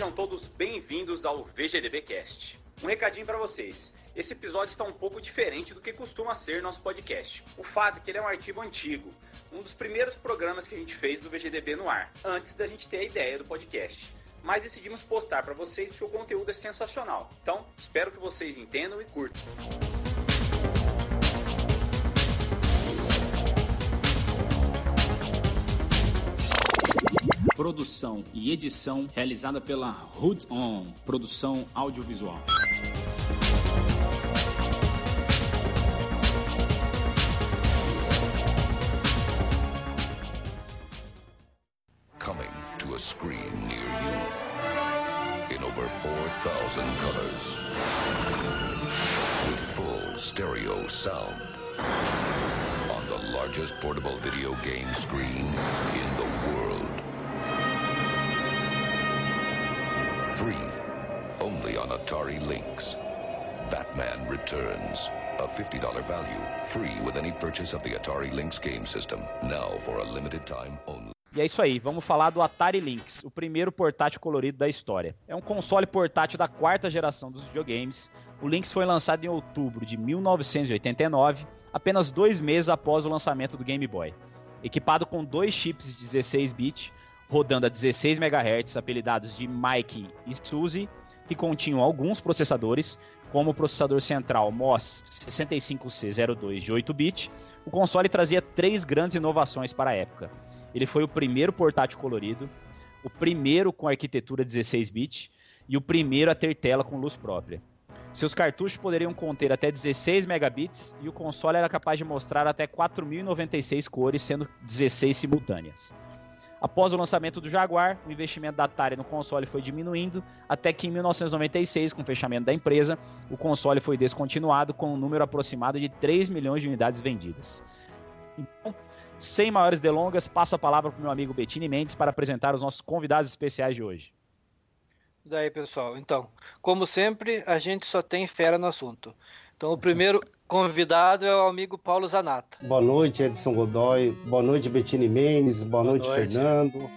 Sejam todos bem-vindos ao VGDB Cast. Um recadinho para vocês. Esse episódio está um pouco diferente do que costuma ser nosso podcast. O fato é que ele é um arquivo antigo, um dos primeiros programas que a gente fez do VGDB no ar, antes da gente ter a ideia do podcast. Mas decidimos postar para vocês porque o conteúdo é sensacional. Então, espero que vocês entendam e curtam. Produção e edição realizada pela Hood On, produção audiovisual. Coming to a screen near you in over 4,000 colors with full stereo sound on the largest portable video game screen in the world. Free only on Atari Lynx. Batman Returns. A $50 value. Free with any purchase of the Atari Lynx game system. Now for a limited time only. E é isso aí, vamos falar do Atari Lynx, o primeiro portátil colorido da história. É um console portátil da quarta geração dos videogames. O Lynx foi lançado em outubro de 1989, apenas dois meses após o lançamento do Game Boy. Equipado com dois chips de 16-bit, rodando a 16 MHz, apelidados de Mike e Suzy, que continham alguns processadores, como o processador central MOS 65C02 de 8-bit, o console trazia três grandes inovações para a época. Ele foi o primeiro portátil colorido, o primeiro com arquitetura 16-bit e o primeiro a ter tela com luz própria. Seus cartuchos poderiam conter até 16 megabits e o console era capaz de mostrar até 4.096 cores, sendo 16 simultâneas. Após o lançamento do Jaguar, o investimento da Atari no console foi diminuindo, até que em 1996, com o fechamento da empresa, o console foi descontinuado com um número aproximado de 3 milhões de unidades vendidas. Então, sem maiores delongas, passo a palavra para o meu amigo Bettini Mendes para apresentar os nossos convidados especiais de hoje. Daí, pessoal? Então, como sempre, a gente só tem fera no assunto. Então, o primeiro convidado é o amigo Paulo Zanata. Boa noite, Edson Godoy. Boa noite, Bettini Mendes. Boa, Boa noite, noite. Fernando.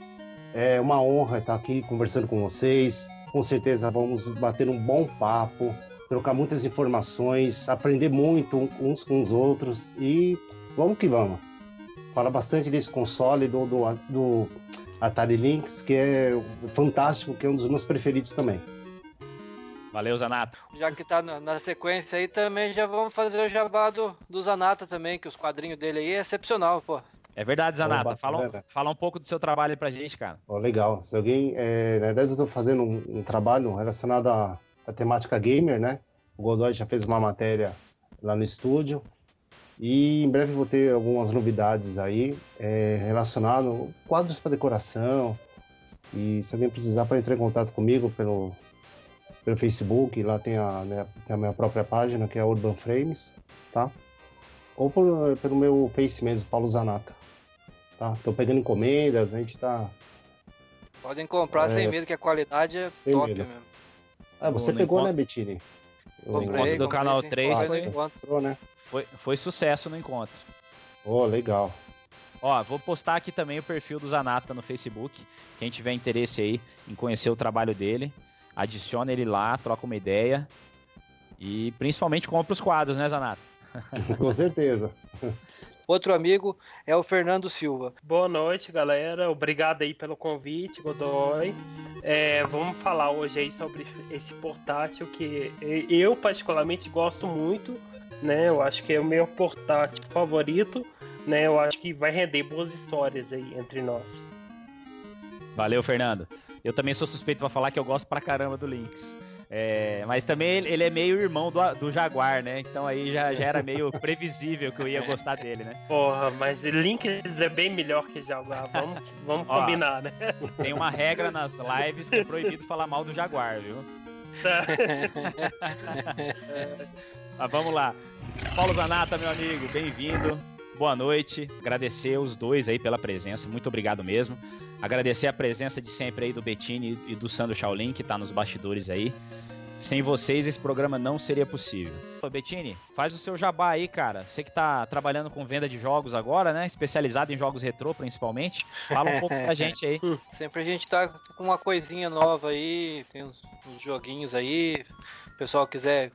É uma honra estar aqui conversando com vocês. Com certeza vamos bater um bom papo, trocar muitas informações, aprender muito uns com os outros e vamos que vamos. Fala bastante desse console do, do, do Atari Lynx, que é fantástico, que é um dos meus preferidos também. Valeu, Zanata. Já que tá na, na sequência aí, também já vamos fazer o jabá do, do Zanata também, que os quadrinhos dele aí é excepcional, pô. É verdade, Zanata. Oba, Fala, um- fala um pouco do seu trabalho aí pra gente, cara. Ó, legal. Se alguém. é, na verdade, eu estou fazendo um, um trabalho relacionado à, à temática gamer, né? O Godoy já fez uma matéria lá no estúdio. E em breve vou ter algumas novidades aí é, relacionado a quadros para decoração. E se alguém precisar, para entrar em contato comigo pelo, pelo Facebook, lá tem a, né, tem a minha própria página, que é Urban Frames, tá? Ou por- pelo meu Face mesmo, Paulo Zanata. Tá? Tô pegando encomendas, a gente tá Podem comprar É. sem medo, que a qualidade é Sem top medo. mesmo. Ah, você No pegou, encontro- né, Bettini? O. Comprei, encontro do Canal sim. 3 Comprei foi- né? Foi, foi sucesso no encontro. Oh, legal. Ó, vou postar aqui também o perfil do Zanata no Facebook. Quem tiver interesse aí em conhecer o trabalho dele, adiciona ele lá, troca uma ideia. E principalmente compra os quadros, né, Zanata? Com certeza. Outro amigo é o Fernando Silva. Boa noite, galera. Obrigado aí pelo convite, Godoy. É, vamos falar hoje aí sobre esse portátil que eu particularmente gosto muito, né? Eu acho que é o meu portátil favorito, né? Eu acho que vai render boas histórias aí entre nós. Valeu, Fernando. Eu também sou suspeito pra falar que eu gosto pra caramba do Lynx. É, mas também ele, é meio irmão do, do Jaguar, né? Então aí já, já era meio previsível que eu ia gostar dele, né? Porra, mas Lynx é bem melhor que Jaguar. Vamos, vamos Ó. combinar, né? Tem uma regra nas lives que é proibido falar mal do Jaguar, viu? Mas vamos lá. Paulo Zanata, meu amigo, bem-vindo. Boa noite. Agradecer os dois aí pela presença. Muito obrigado mesmo. Agradecer a presença de sempre aí do Bettini e do Sandro Shaolin, que tá nos bastidores aí. Sem vocês, esse programa não seria possível. Ô, Bettini, faz o seu jabá aí, cara. Você que tá trabalhando com venda de jogos agora, né? Especializado em jogos retrô, principalmente. Fala um pouco pra gente aí. Sempre a gente tá com uma coisinha nova aí, tem uns, uns joguinhos aí. O pessoal quiser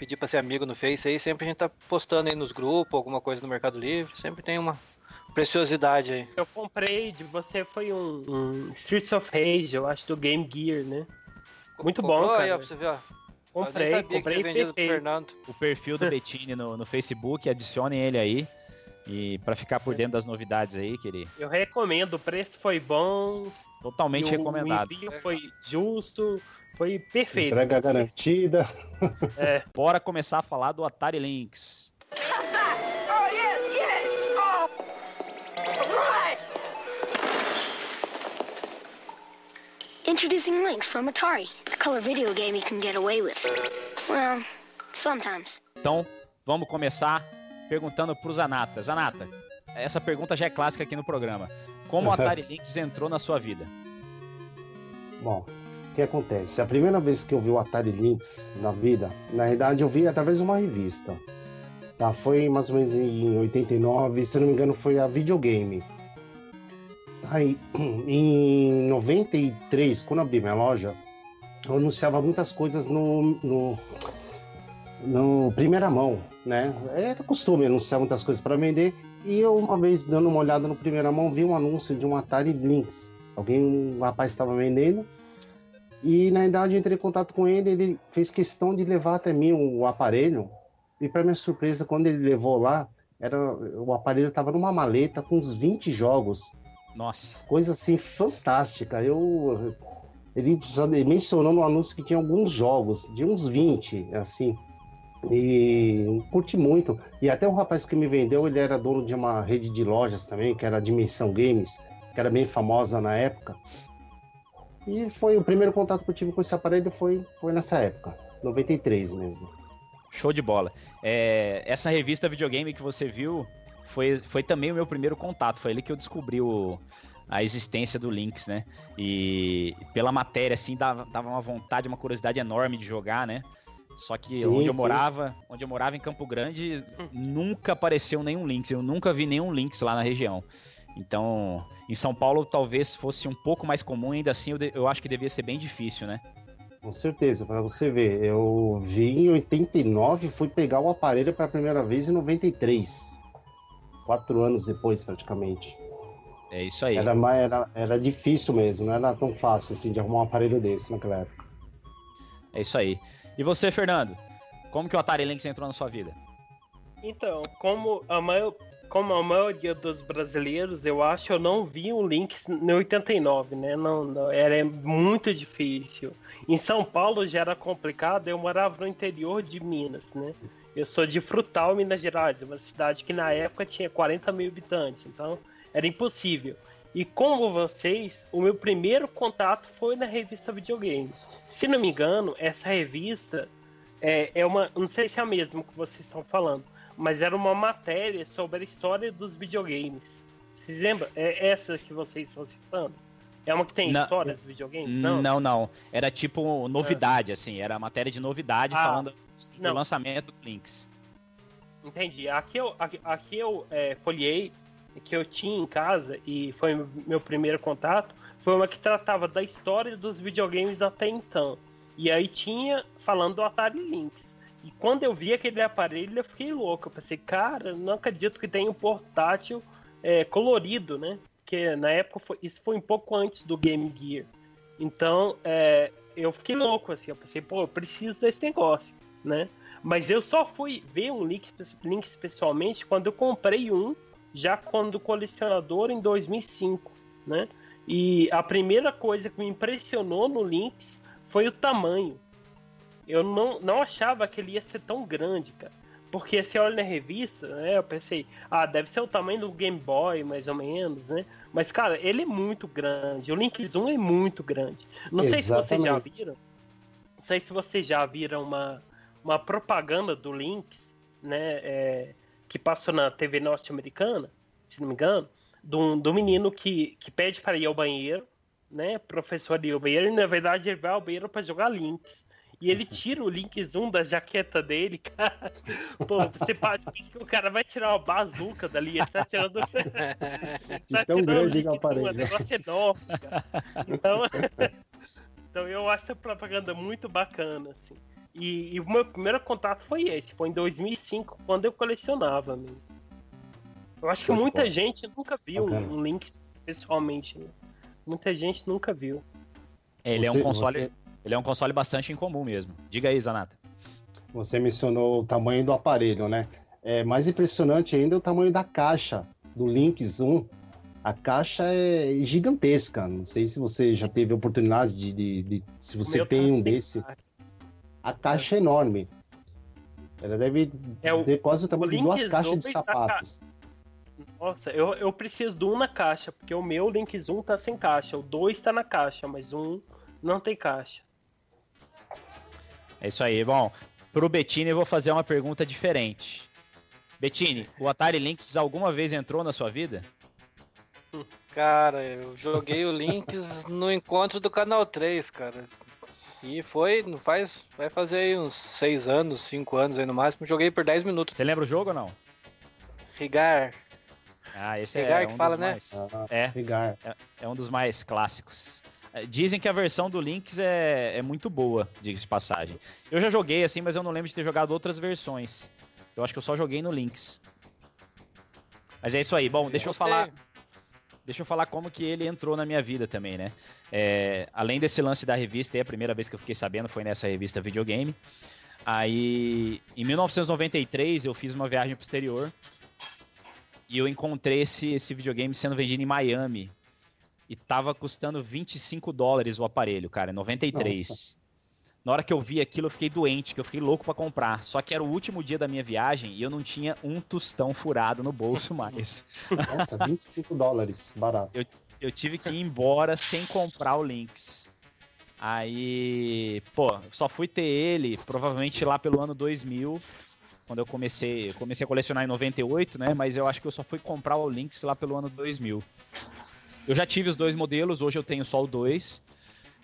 pedir pra ser amigo no Face aí, sempre a gente tá postando aí nos grupos, alguma coisa no Mercado Livre. Sempre tem uma preciosidade aí. Eu comprei de você, foi um, um Streets of Rage, eu acho, do Game Gear, né? Muito bom, Comprou aí, cara. ó, pra você ver, ó. Comprei, comprei perfeito. Fernando. O perfil do Bettini no, no Facebook, adicionem ele aí. E pra ficar por dentro das novidades aí, que ele Eu recomendo, o preço foi bom, totalmente e o- recomendado. O envio foi justo, foi perfeito. Entrega garantida. É, Bora começar a falar do Atari Lynx. Introducing Lynx from Atari, the color video game you can get away with. Well, sometimes. Então, vamos começar perguntando pro Zanata. Zanata, essa pergunta já é clássica aqui no programa. Como o Atari Lynx entrou na sua vida? Bom, que acontece? A primeira vez que eu vi o Atari Lynx na vida, na realidade eu vi através de uma revista. Tá? Foi mais ou menos em 89, se não me engano foi a Videogame. Aí, em 93, quando abri minha loja, eu anunciava muitas coisas no, no, no primeira mão, né? Era costume anunciar muitas coisas para vender. E eu, uma vez dando uma olhada no primeira mão, vi um anúncio de um Atari Lynx. Alguém, um rapaz estava vendendo. E na eu entrei em contato com ele, ele fez questão de levar até mim o aparelho. E para minha surpresa, quando ele levou lá, era o aparelho estava numa maleta com uns 20 jogos Nossa, coisa assim fantástica. Eu ele, ele mencionou no anúncio que tinha alguns jogos, de uns 20, assim. E curti muito. E até o rapaz que me vendeu, ele era dono de uma rede de lojas também, que era a Dimensão Games, que era bem famosa na época. E foi o primeiro contato que eu tive com esse aparelho foi, foi nessa época, 93 mesmo. show de bola. É, essa revista videogame que você viu foi, foi também o meu primeiro contato. Foi ali que eu descobri o- a existência do Lynx, né? E pela matéria, assim, dava, dava uma vontade, uma curiosidade enorme de jogar, né? Só que Sim, onde eu sim. morava, onde eu morava em Campo Grande, nunca apareceu nenhum Lynx. Eu nunca vi nenhum Lynx lá na região. Então, em São Paulo talvez fosse um pouco mais comum, ainda assim eu, de- eu acho que devia ser bem difícil, né? Com certeza, para você ver. Eu vi em 89 fui pegar o aparelho pela primeira vez em 93. Quatro anos depois, praticamente. É isso aí. Era, mais- era, era difícil mesmo, não era tão fácil assim de arrumar um aparelho desse naquela época. É isso aí. E você, Fernando? Como que o Atari Lynx entrou na sua vida? Então, como a, maior, como a maioria dos brasileiros, eu acho, eu não vi o Lynx no 89, né? Não, não, era muito difícil. Em São Paulo já era complicado, eu morava no interior de Minas, né? Eu sou de Frutal, Minas Gerais, uma cidade que na época tinha 40 mil habitantes, então era impossível. E como vocês, o meu primeiro contato foi na revista Videogame. Se não me engano, essa revista é, é uma. Não sei se é a mesma que vocês estão falando, mas era uma matéria sobre a história dos videogames. Vocês lembram? É essa que vocês estão citando? É uma que tem Não. história dos videogames? Não, não. Era tipo novidade, assim. Era matéria de novidade Ah, falando do não. lançamento do Lynx. Entendi. Aqui eu, aqui, aqui eu é, folhei que eu tinha em casa e foi meu primeiro contato. Foi uma que tratava da história dos videogames até então. E aí tinha falando do Atari Lynx. E quando eu vi aquele aparelho, eu fiquei louco. Eu pensei, cara, não acredito que tem um portátil é, colorido, né? Porque na época foi- isso foi um pouco antes do Game Gear. Então, é, eu fiquei louco, assim. Eu pensei, pô, eu preciso desse negócio, né? Mas eu só fui ver um Link, Link pessoalmente quando eu comprei um, já quando colecionador em 2005, né? E a primeira coisa que me impressionou no Lynx foi o tamanho. Eu não, não achava que ele ia ser tão grande, cara. Porque você olha na revista, né? Eu pensei, ah, deve ser o tamanho do Game Boy, mais ou menos, né? Mas, cara, ele é muito grande. O Lynx 1 é muito grande. Não sei se vocês já Exatamente. viram. Não sei se vocês já viram uma, uma propaganda do Lynx, né? é, que passou na TV norte-americana, se não me engano, do, do menino que, que pede para ir ao banheiro, né? Professor ir ao banheiro, e na verdade ele vai ao banheiro para jogar Lynx. E ele tira o Link Zoom da jaqueta dele, cara. Pô, você pensa que o cara vai tirar uma bazuca dali, ele tá tirando. De tão grande que é o aparelho. negócio enorme, cara. Então, então eu acho essa propaganda muito bacana, assim. E, e o meu primeiro contato foi esse, foi em 2005, quando eu colecionava mesmo. Eu acho que muita gente nunca viu um Link pessoalmente, né? Muita gente nunca viu. É, ele é um Você- console, você- ele é um console bastante incomum mesmo. Diga aí, Zanata. Você mencionou o tamanho do aparelho, né? É mais impressionante ainda o tamanho da caixa do Link Zoom. A caixa é gigantesca. Não sei se você já teve a oportunidade de, de- de- se você meu tem também um desse. A caixa é enorme. Ela deve É o- ter quase o tamanho de duas caixas de sapatos. Nossa, eu, eu preciso do um na caixa, porque o meu Link Zoom tá sem caixa, o 2 tá na caixa, mas um não tem caixa. É isso aí. Bom, pro Bettini eu vou fazer uma pergunta diferente. Bettini, o Atari Lynx alguma vez entrou na sua vida? Cara, eu joguei o Lynx no encontro do Canal 3, cara. E foi, não faz, vai fazer aí uns 6 anos, 5 anos aí no máximo. Joguei por 10 minutos. Você lembra o jogo ou não? Rigar. Ah, esse Rigar é que um fala, dos né? mais... Ah, É, Rigar. é um dos mais clássicos. É, Dizem que a versão do Lynx é, é muito boa, diga-se de passagem. Eu já joguei assim, mas eu não lembro de ter jogado outras versões. Eu acho que eu só joguei no Lynx. Mas é isso aí. Bom, deixa eu falar. Deixa eu falar como que ele entrou na minha vida também, né? É, além desse lance da revista, e a primeira vez que eu fiquei sabendo foi nessa revista Videogame. Aí, em 1993, eu fiz uma viagem pro exterior e eu encontrei esse, esse videogame sendo vendido em Miami. E tava custando 25 dólares o aparelho, cara, em 93. Nossa. Na hora que eu vi aquilo, eu fiquei doente, que eu fiquei louco pra comprar. Só que era o último dia da minha viagem e eu não tinha um tostão furado no bolso mais. Nossa, 25 dólares. Barato. eu tive que ir embora sem comprar o Lynx. Aí, pô, só fui ter ele provavelmente lá pelo ano 2000, quando eu comecei, eu comecei a colecionar em 98, né? Mas eu acho que eu só fui comprar o Lynx lá pelo ano 2000. Eu já tive os dois modelos, hoje eu tenho só o 2.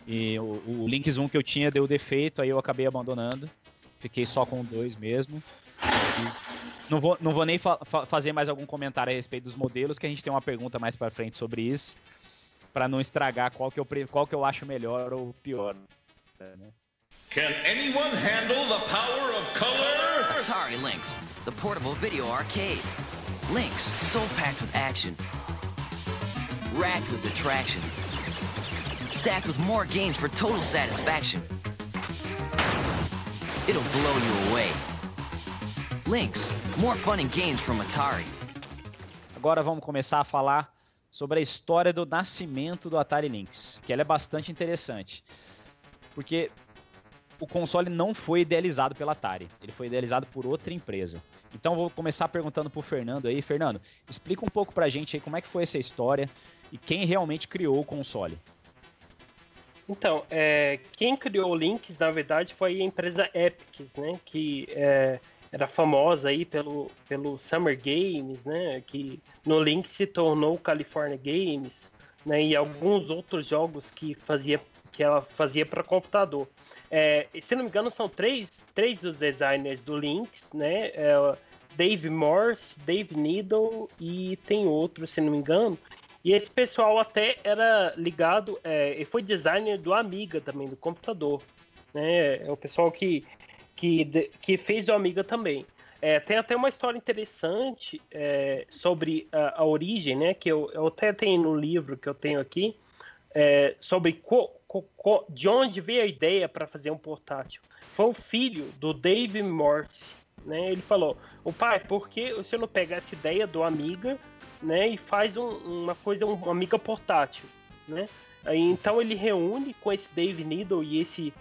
E o, o Lynx 1 que eu tinha deu defeito, aí eu acabei abandonando. Fiquei só com o 2 mesmo. E não vou, não vou nem fa- fa- fazer mais algum comentário a respeito dos modelos, que a gente tem uma pergunta mais pra frente sobre isso, Pra não estragar qual que eu, qual que eu acho melhor ou pior. né? Can anyone handle the power of color? Atari Lynx, the portable video arcade. Lynx, so packed with action, racked with attraction, stacked with more games for total satisfaction. It'll blow you away. More fun and games from Atari. Agora vamos começar a falar sobre a história do nascimento do Atari Lynx, que ela é bastante interessante. Porque o console não foi idealizado pela Atari, ele foi idealizado por outra empresa. Então vou começar perguntando pro Fernando aí, Fernando, explica um pouco pra gente aí como é que foi essa história e quem realmente criou o console. Então, é, quem criou o Lynx, na verdade, foi a empresa Epics, né? Que é, era famosa aí pelo, pelo Summer Games, né? Que no Lynx se tornou California Games, né? E alguns outros jogos que, fazia, que ela fazia para computador. É, se não me engano, são três, três dos designers do Lynx, né? É, Dave Morse, Dave Needle e tem outro, se não me engano. E esse pessoal até era ligado, é, e foi designer do Amiga também, do computador. Né? É o pessoal que, que, que fez o Amiga também. É, tem até uma história interessante é, sobre a, a origem, né? Que eu, eu até tenho no livro que eu tenho aqui, é, sobre de onde veio a ideia para fazer um portátil. Foi o filho do Dave Morse, né? Ele falou: "O pai, por que senhor não pega essa ideia do Amiga, né? E faz um- uma coisa, um- Amiga portátil, né? Aí, então ele reúne com esse Dave Needle e esse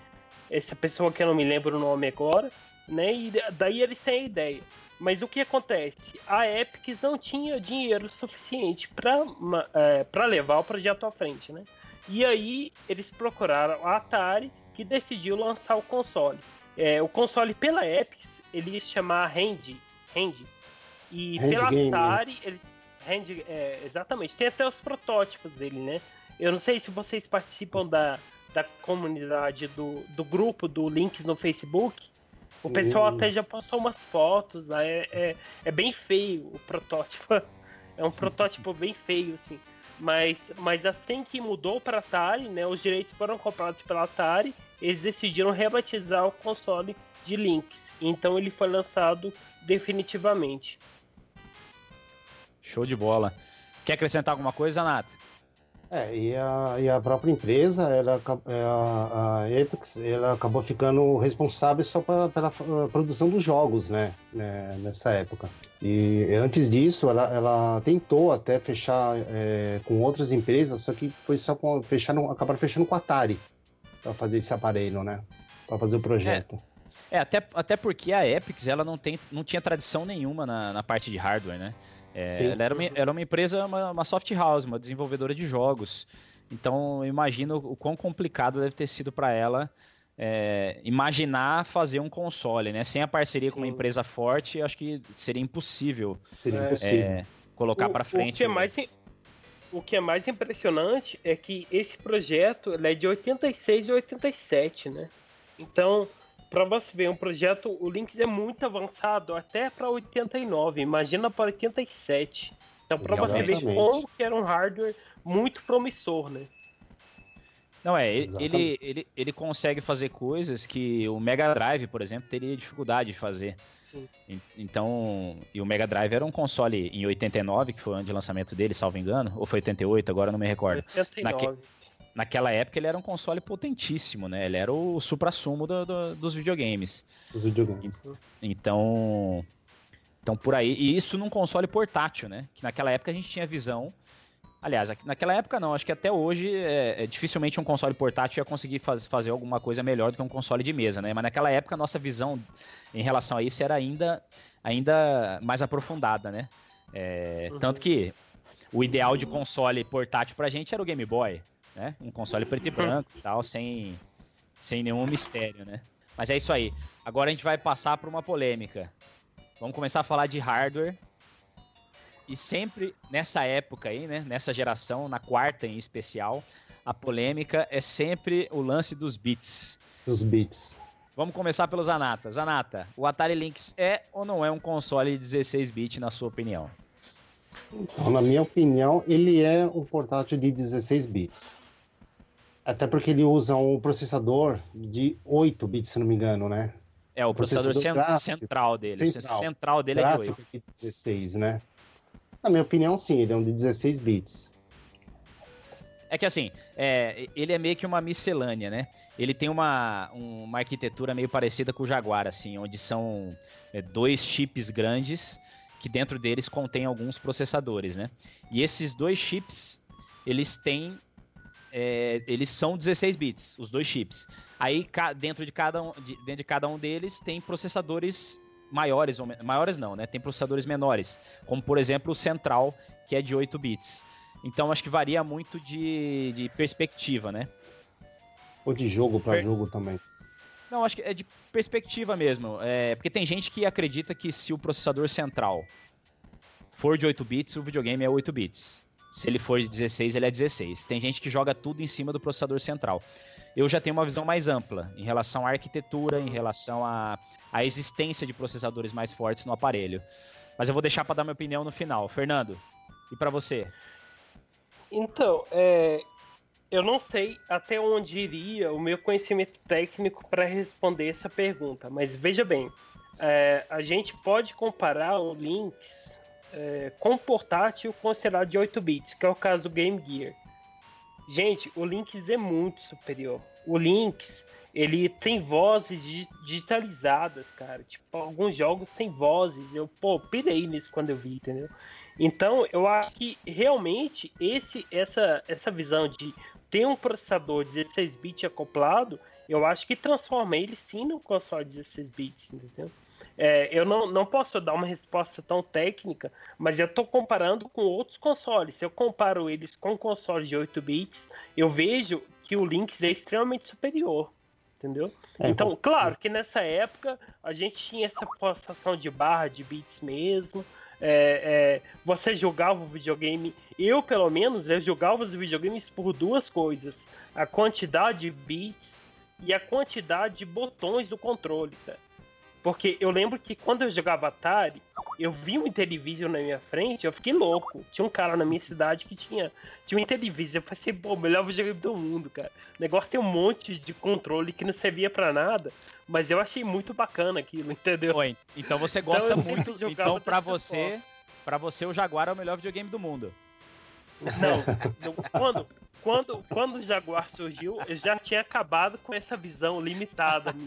essa pessoa que eu não me lembro o nome agora, né? E daí eles têm a ideia. Mas o que acontece? A Epic não tinha dinheiro suficiente para levar o projeto à frente, né? E aí eles procuraram a Atari, que decidiu lançar o console. É, o console pela Epic, ele ia chamar Hand, Hand. E Hand pela Game, né? Atari, eles Hand, é, exatamente. Tem até os protótipos dele, né? Eu não sei se vocês participam da, da comunidade do, do grupo do Links no Facebook, o pessoal Hum. até já postou umas fotos, né? é, é, é bem feio o protótipo. É um protótipo bem feio, assim. Mas, mas assim que mudou para Atari, né? Os direitos foram comprados pela Atari, eles decidiram rebatizar o console de Lynx. Então ele foi lançado definitivamente. Show de bola. Quer acrescentar alguma coisa, Nata? É, e a, e a própria empresa, ela, é, a, a Apex, ela acabou ficando responsável só pra- pela uh, produção dos jogos, né, né, nessa época. E antes disso, ela, ela tentou até fechar é, com outras empresas, só que foi só com, fecharam, acabaram fechando com a Atari para fazer esse aparelho, né, para fazer o projeto. É, até, até porque a Epix ela não, tem, não tinha tradição nenhuma na, na parte de hardware, né? É, Sim. ela era uma, era uma empresa, uma, uma soft house, uma desenvolvedora de jogos. Então, eu imagino o quão complicado deve ter sido para ela é, imaginar fazer um console, né? Sem a parceria com uma Sim. empresa forte, acho que seria impossível, Seria É. impossível. é, colocar para frente. O que, é mais, o que é mais impressionante é que esse projeto ele é de 86 e 87, né? Então, para você ver, um projeto, o Lynx é muito avançado até para 89, imagina para 87. Então, para você ver como que era um hardware muito promissor, né? Não, é, ele, ele, ele, ele consegue fazer coisas que o Mega Drive, por exemplo, teria dificuldade de fazer. Sim. En- Então, e o Mega Drive era um console em 89, que foi o ano de lançamento dele, salvo engano, ou foi 88, agora eu não me recordo. 89. Naquela época ele era um console potentíssimo, né? Ele era o supra-sumo do- do- dos videogames. Os videogames. Então, então por aí, e isso num console portátil, né? Que naquela época a gente tinha visão. Aliás, naquela época não, acho que até hoje é, é, dificilmente um console portátil ia conseguir faz- fazer alguma coisa melhor do que um console de mesa, né? Mas naquela época a nossa visão em relação a isso era ainda, ainda mais aprofundada, né? É, Uhum. Tanto que o ideal de console portátil pra gente era o Game Boy, né? Um console preto e branco e tal, sem, sem nenhum mistério, né? Mas é isso aí. Agora a gente vai passar para uma polêmica. Vamos começar a falar de hardware. E sempre nessa época aí, né? Nessa geração, na quarta em especial, a polêmica é sempre o lance dos bits. Os bits. Vamos começar pelo Zanata. Zanata, o Atari Lynx é ou não é um console de 16 bits na sua opinião? Então, na minha opinião, ele é um portátil de 16 bits. Até porque ele usa um processador de 8 bits, se não me engano, né? É o processador, Processador cen- gráfico. central dele. Central. central dele é de 8. Gráfico de 16, né? Na minha opinião, sim, ele é um de 16 bits. É que assim, é, ele é meio que uma miscelânea, né? Ele tem uma, um- uma arquitetura meio parecida com o Jaguar, assim, onde são é, dois chips grandes que dentro deles contém alguns processadores, né? E esses dois chips, eles têm. É, eles são 16 bits, os dois chips. Aí dentro de cada um, de- dentro de cada um deles tem processadores maiores, ou maiores não, né? Tem processadores menores, como por exemplo o central, que é de 8 bits. Então acho que varia muito de, de perspectiva, né? Ou de jogo para Per- jogo também. Não, acho que é de perspectiva mesmo. É, porque tem gente que acredita que se o processador central for de 8 bits, o videogame é 8 bits. Se ele for de 16, ele é 16. Tem gente que joga tudo em cima do processador central. Eu já tenho uma visão mais ampla em relação à arquitetura, em relação à, à existência de processadores mais fortes no aparelho. Mas eu vou deixar para dar minha opinião no final. Fernando, e para você? Então, é, eu não sei até onde iria o meu conhecimento técnico para responder essa pergunta, mas veja bem, é, a gente pode comparar o Lynx é, com portátil considerado de 8 bits, que é o caso do Game Gear. Gente, o Lynx é muito superior. O Lynx, ele tem vozes digi- digitalizadas, cara. Tipo, alguns jogos têm vozes. Eu, pô, pirei nisso quando eu vi, entendeu? Então, eu acho que realmente esse, essa, essa visão de ter um processador 16 bits acoplado, eu acho que transforma ele sim num console 16 bits, entendeu? É, eu não, não posso dar uma resposta tão técnica, mas eu estou comparando com outros consoles. Se eu comparo eles com consoles de 8 bits, eu vejo que o Lynx é extremamente superior, entendeu? É, então, então- claro que nessa época a gente tinha essa forçação de barra de bits mesmo, é, é, você jogava o videogame. Eu, pelo menos, eu jogava os videogames por duas coisas: a quantidade de bits e a quantidade de botões do controle, cara. Porque eu lembro que quando eu jogava Atari, eu vi um Intellivision na minha frente, eu fiquei louco. Tinha um cara na minha cidade que tinha, tinha um Intellivision. Eu pensei, pô, melhor videogame do mundo, cara. O negócio tem um monte de controle que não servia para nada, mas eu achei muito bacana aquilo, entendeu? Oi, então você gosta então, muito. Então, para você, para você, o Jaguar é o melhor videogame do mundo. Não, quando, quando, quando o Jaguar surgiu, eu já tinha acabado com essa visão limitada.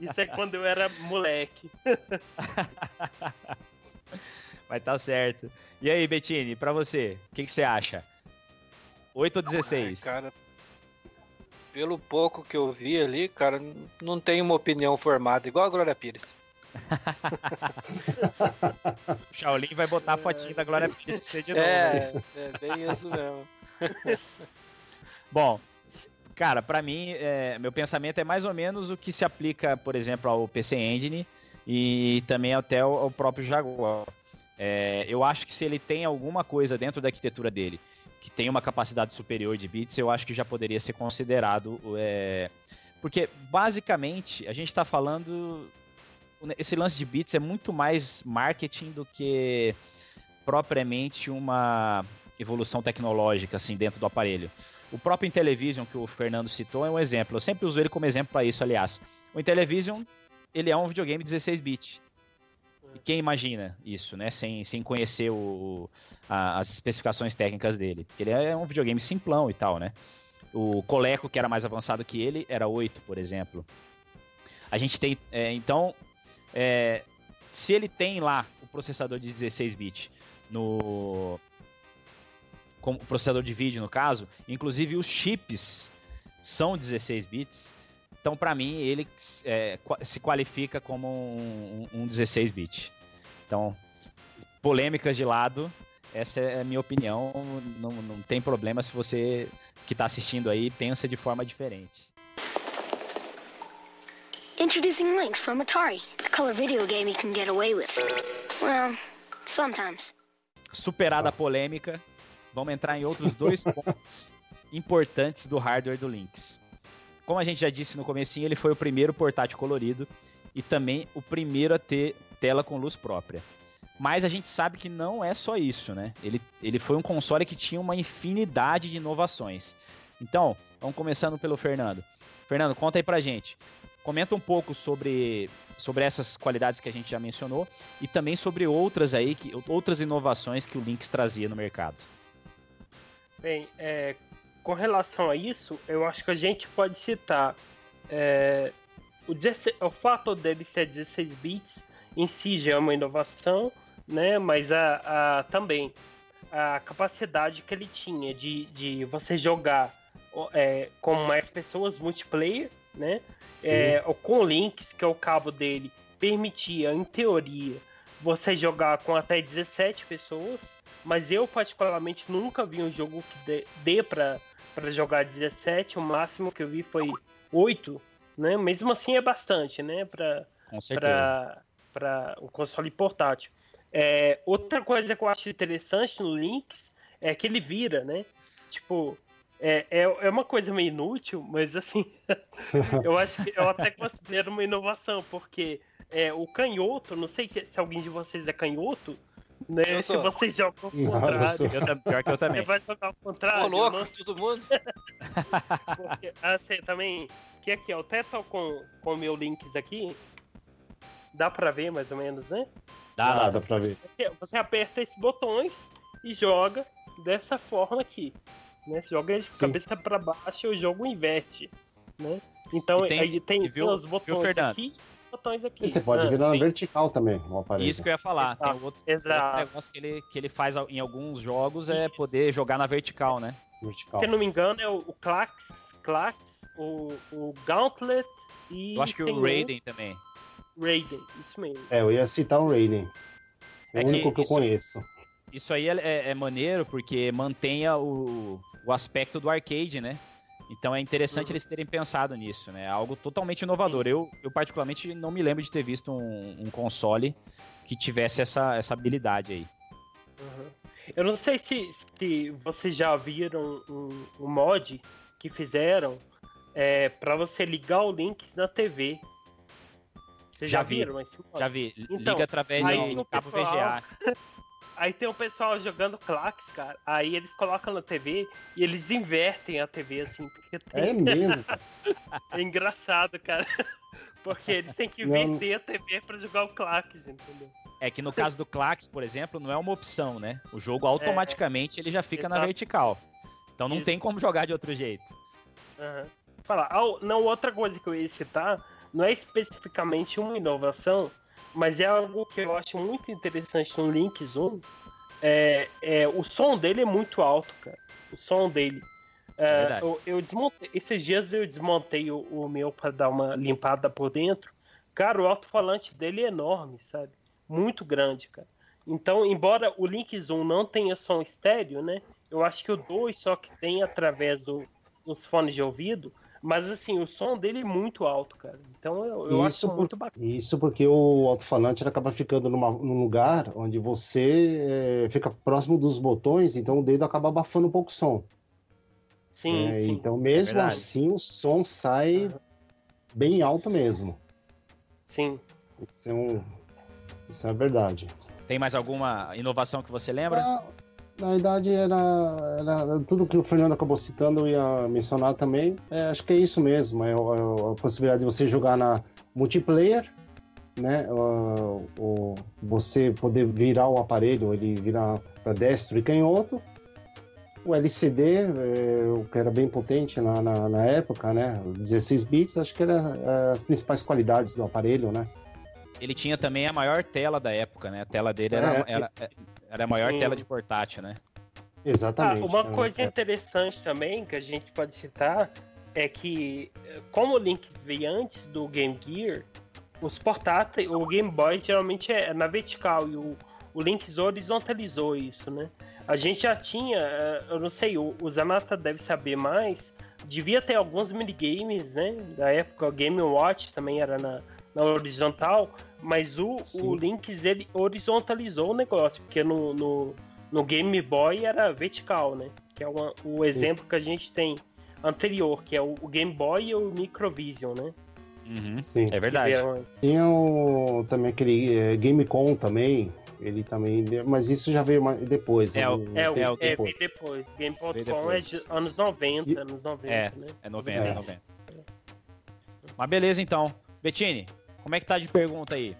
Isso é quando eu era moleque. Mas tá certo. E aí, Bettini, pra você, o que, que, você acha? 8 ou 16? Ai, cara, pelo pouco que eu vi ali, cara, não tenho uma opinião formada, igual a Glória Pires. o Shaolin vai botar a fotinha da Glória Pires pra você de novo. É, é bem isso mesmo. Bom, cara, para mim, é, meu pensamento é mais ou menos o que se aplica, por exemplo, ao PC Engine e também até ao, ao próprio Jaguar. É, eu acho que se ele tem alguma coisa dentro da arquitetura dele que tem uma capacidade superior de bits, eu acho que já poderia ser considerado. É... Porque, basicamente, a gente está falando esse lance de bits é muito mais marketing do que propriamente uma evolução tecnológica assim dentro do aparelho. O próprio Intellivision que o Fernando citou é um exemplo. Eu sempre uso ele como exemplo para isso, aliás. O Intellivision, ele é um videogame 16 bits. E quem imagina isso, né? Sem, sem conhecer o, a, as especificações técnicas dele. Porque ele é um videogame simplão e tal, né? O Coleco, que era mais avançado que ele, era 8, por exemplo. A gente tem. É, então, é, se ele tem lá o processador de 16 bits no como processador de vídeo no caso, inclusive os chips são 16 bits. Então, para mim, ele é, se qualifica como um, um 16 bit. Então, polêmicas de lado, essa é a minha opinião. Não, não tem problema se você que está assistindo aí pensa de forma diferente. Introducing Lynx from Atari, color video game you can get away with. Well, sometimes. Superada a polêmica, vamos entrar em outros dois pontos importantes do hardware do Lynx. Como a gente já disse no comecinho, ele foi o primeiro portátil colorido e também o primeiro a ter tela com luz própria. Mas a gente sabe que não é só isso, né? Ele, ele foi um console que tinha uma infinidade de inovações. Então, vamos começando pelo Fernando. Fernando, conta aí pra gente. Comenta um pouco sobre, sobre essas qualidades que a gente já mencionou e também sobre outras aí, que, outras inovações que o Lynx trazia no mercado. Bem, é, com relação a isso, eu acho que a gente pode citar é, o, 16, o fato dele ser 16 bits em si já é uma inovação, né? Mas a, a também a capacidade que ele tinha de, de você jogar é, com mais pessoas multiplayer, né? É, com o Lynx, que é o cabo dele, permitia, em teoria, você jogar com até 17 pessoas. Mas eu, particularmente, nunca vi um jogo que dê, dê pra, pra jogar 17. O máximo que eu vi foi 8, né? Mesmo assim é bastante, né? Pra, com certeza. Pra, o console portátil. É, outra coisa que eu acho interessante no Lynx é que ele vira, né? Tipo, é, é, é uma coisa meio inútil, mas assim, eu acho que eu até considero uma inovação, porque é, o canhoto, não sei se alguém de vocês é canhoto, né? Se vocês jogam ao contrário. Eu, pior que eu também. Você vai jogar ao contrário. Ô, louco, não... todo mundo. porque, assim, também, que aqui, ó, até tô com o meu links aqui, dá pra ver mais ou menos, né? Dá, dá, dá pra ver. Você, você aperta esses botões e joga dessa forma aqui. Né? Se joga de Sim. cabeça para baixo, o jogo inverte. Né? Então tem, aí tem viu, os botões viu, aqui os botões aqui. E você pode ah, virar na vertical também o aparelho. Isso que eu ia falar. Exato. Tem outro, Exato. outro negócio que ele, que ele faz em alguns jogos é Isso. poder jogar na vertical, né? Vertical. Se não me engano, é o, o Clax, Clax o, o Gauntlet e. Eu acho que o Raiden um... também. Raiden, isso mesmo. É, eu ia citar o Raiden. É, o único que, que eu conheço. Isso aí é, é, é maneiro porque mantenha o, o aspecto do arcade, né? Então é interessante eles terem pensado nisso, né? Algo totalmente inovador. Eu, eu particularmente não me lembro de ter visto um, um console que tivesse essa, essa habilidade aí. Uhum. Eu não sei se, se vocês já viram um, um mod que fizeram é, para você ligar o Lynx na TV. Vocês Já já, vi, viram esse mod? Já vi. Então, Liga através de cabo pessoal- VGA. Aí tem o pessoal jogando claques, cara. Aí eles colocam na TV e eles invertem a TV assim. Porque tem... É mesmo. É engraçado, cara. Porque eles têm que Não. inverter a TV pra jogar o claques, entendeu? É que no caso do Clax, por exemplo, não é uma opção, né? O jogo automaticamente ele já fica na Exato. vertical. Então não Isso. tem como jogar de outro jeito. Aham. Falar, ah, não, outra coisa que eu ia citar não é especificamente uma inovação, mas é algo que eu acho muito interessante no Link Zoom. É, é, o som dele é muito alto, cara. O som dele. É, Verdade. eu, eu desmontei, esses dias eu desmontei o, o meu para dar uma limpada por dentro. Cara, o alto-falante dele é enorme, sabe? Muito grande, cara. Então, embora o Link Zoom não tenha som estéreo, né? Eu acho que o 2 só que tem através do, dos fones de ouvido. Mas assim, o som dele é muito alto, cara. Então eu, eu Isso, acho por- muito bacana. isso porque o alto-falante ele acaba ficando numa- num lugar onde você eh, fica próximo dos botões, então o dedo acaba abafando um pouco o som. Sim, É, sim. Então, mesmo Verdade. assim, o som sai bem alto mesmo. Sim. Isso é, um- isso é verdade. Tem mais alguma inovação que você lembra? Na, na verdade, era, era tudo que o Fernando acabou citando, eu ia mencionar também. É, acho que é isso mesmo. É, o- a possibilidade de você jogar na multiplayer, né? O, o- você poder virar o aparelho, ele virar para destro e canhoto. O LCD, é, que era bem potente na, na, na época, né? 16 bits, acho que era é, as principais qualidades do aparelho, né? Ele tinha também a maior tela da época, né? A tela dele era, É, era, era a maior Sim. tela de portátil, né? Exatamente. Ah, uma É, coisa é. interessante também que a gente pode citar é que, eh, como o Link veio antes do Game Gear, os portáteis, o Game Boy geralmente é na vertical e o, o Link horizontalizou isso, né? A gente já tinha, eh, eu não sei, o, o Zanata deve saber mais, devia ter alguns minigames, né? Da época, o Game Watch também era na, na horizontal, mas o, Sim. o Lynx ele horizontalizou o negócio, porque no, no, no Game Boy era vertical, né? Que é uma- o Sim. exemplo que a gente tem anterior, que é o, o Game Boy e o Microvision, né? Uhum. Sim. É verdade. Tinha o, também aquele é, Gamecom também, ele também, mas isso já veio mais depois. É, o- um É, o, tempo é, depois. veio depois. Game.com é de anos 90, E- anos 90, É. né? É 90, É. 90. Mas beleza, então. Bettini, como é que tá de pergunta aí?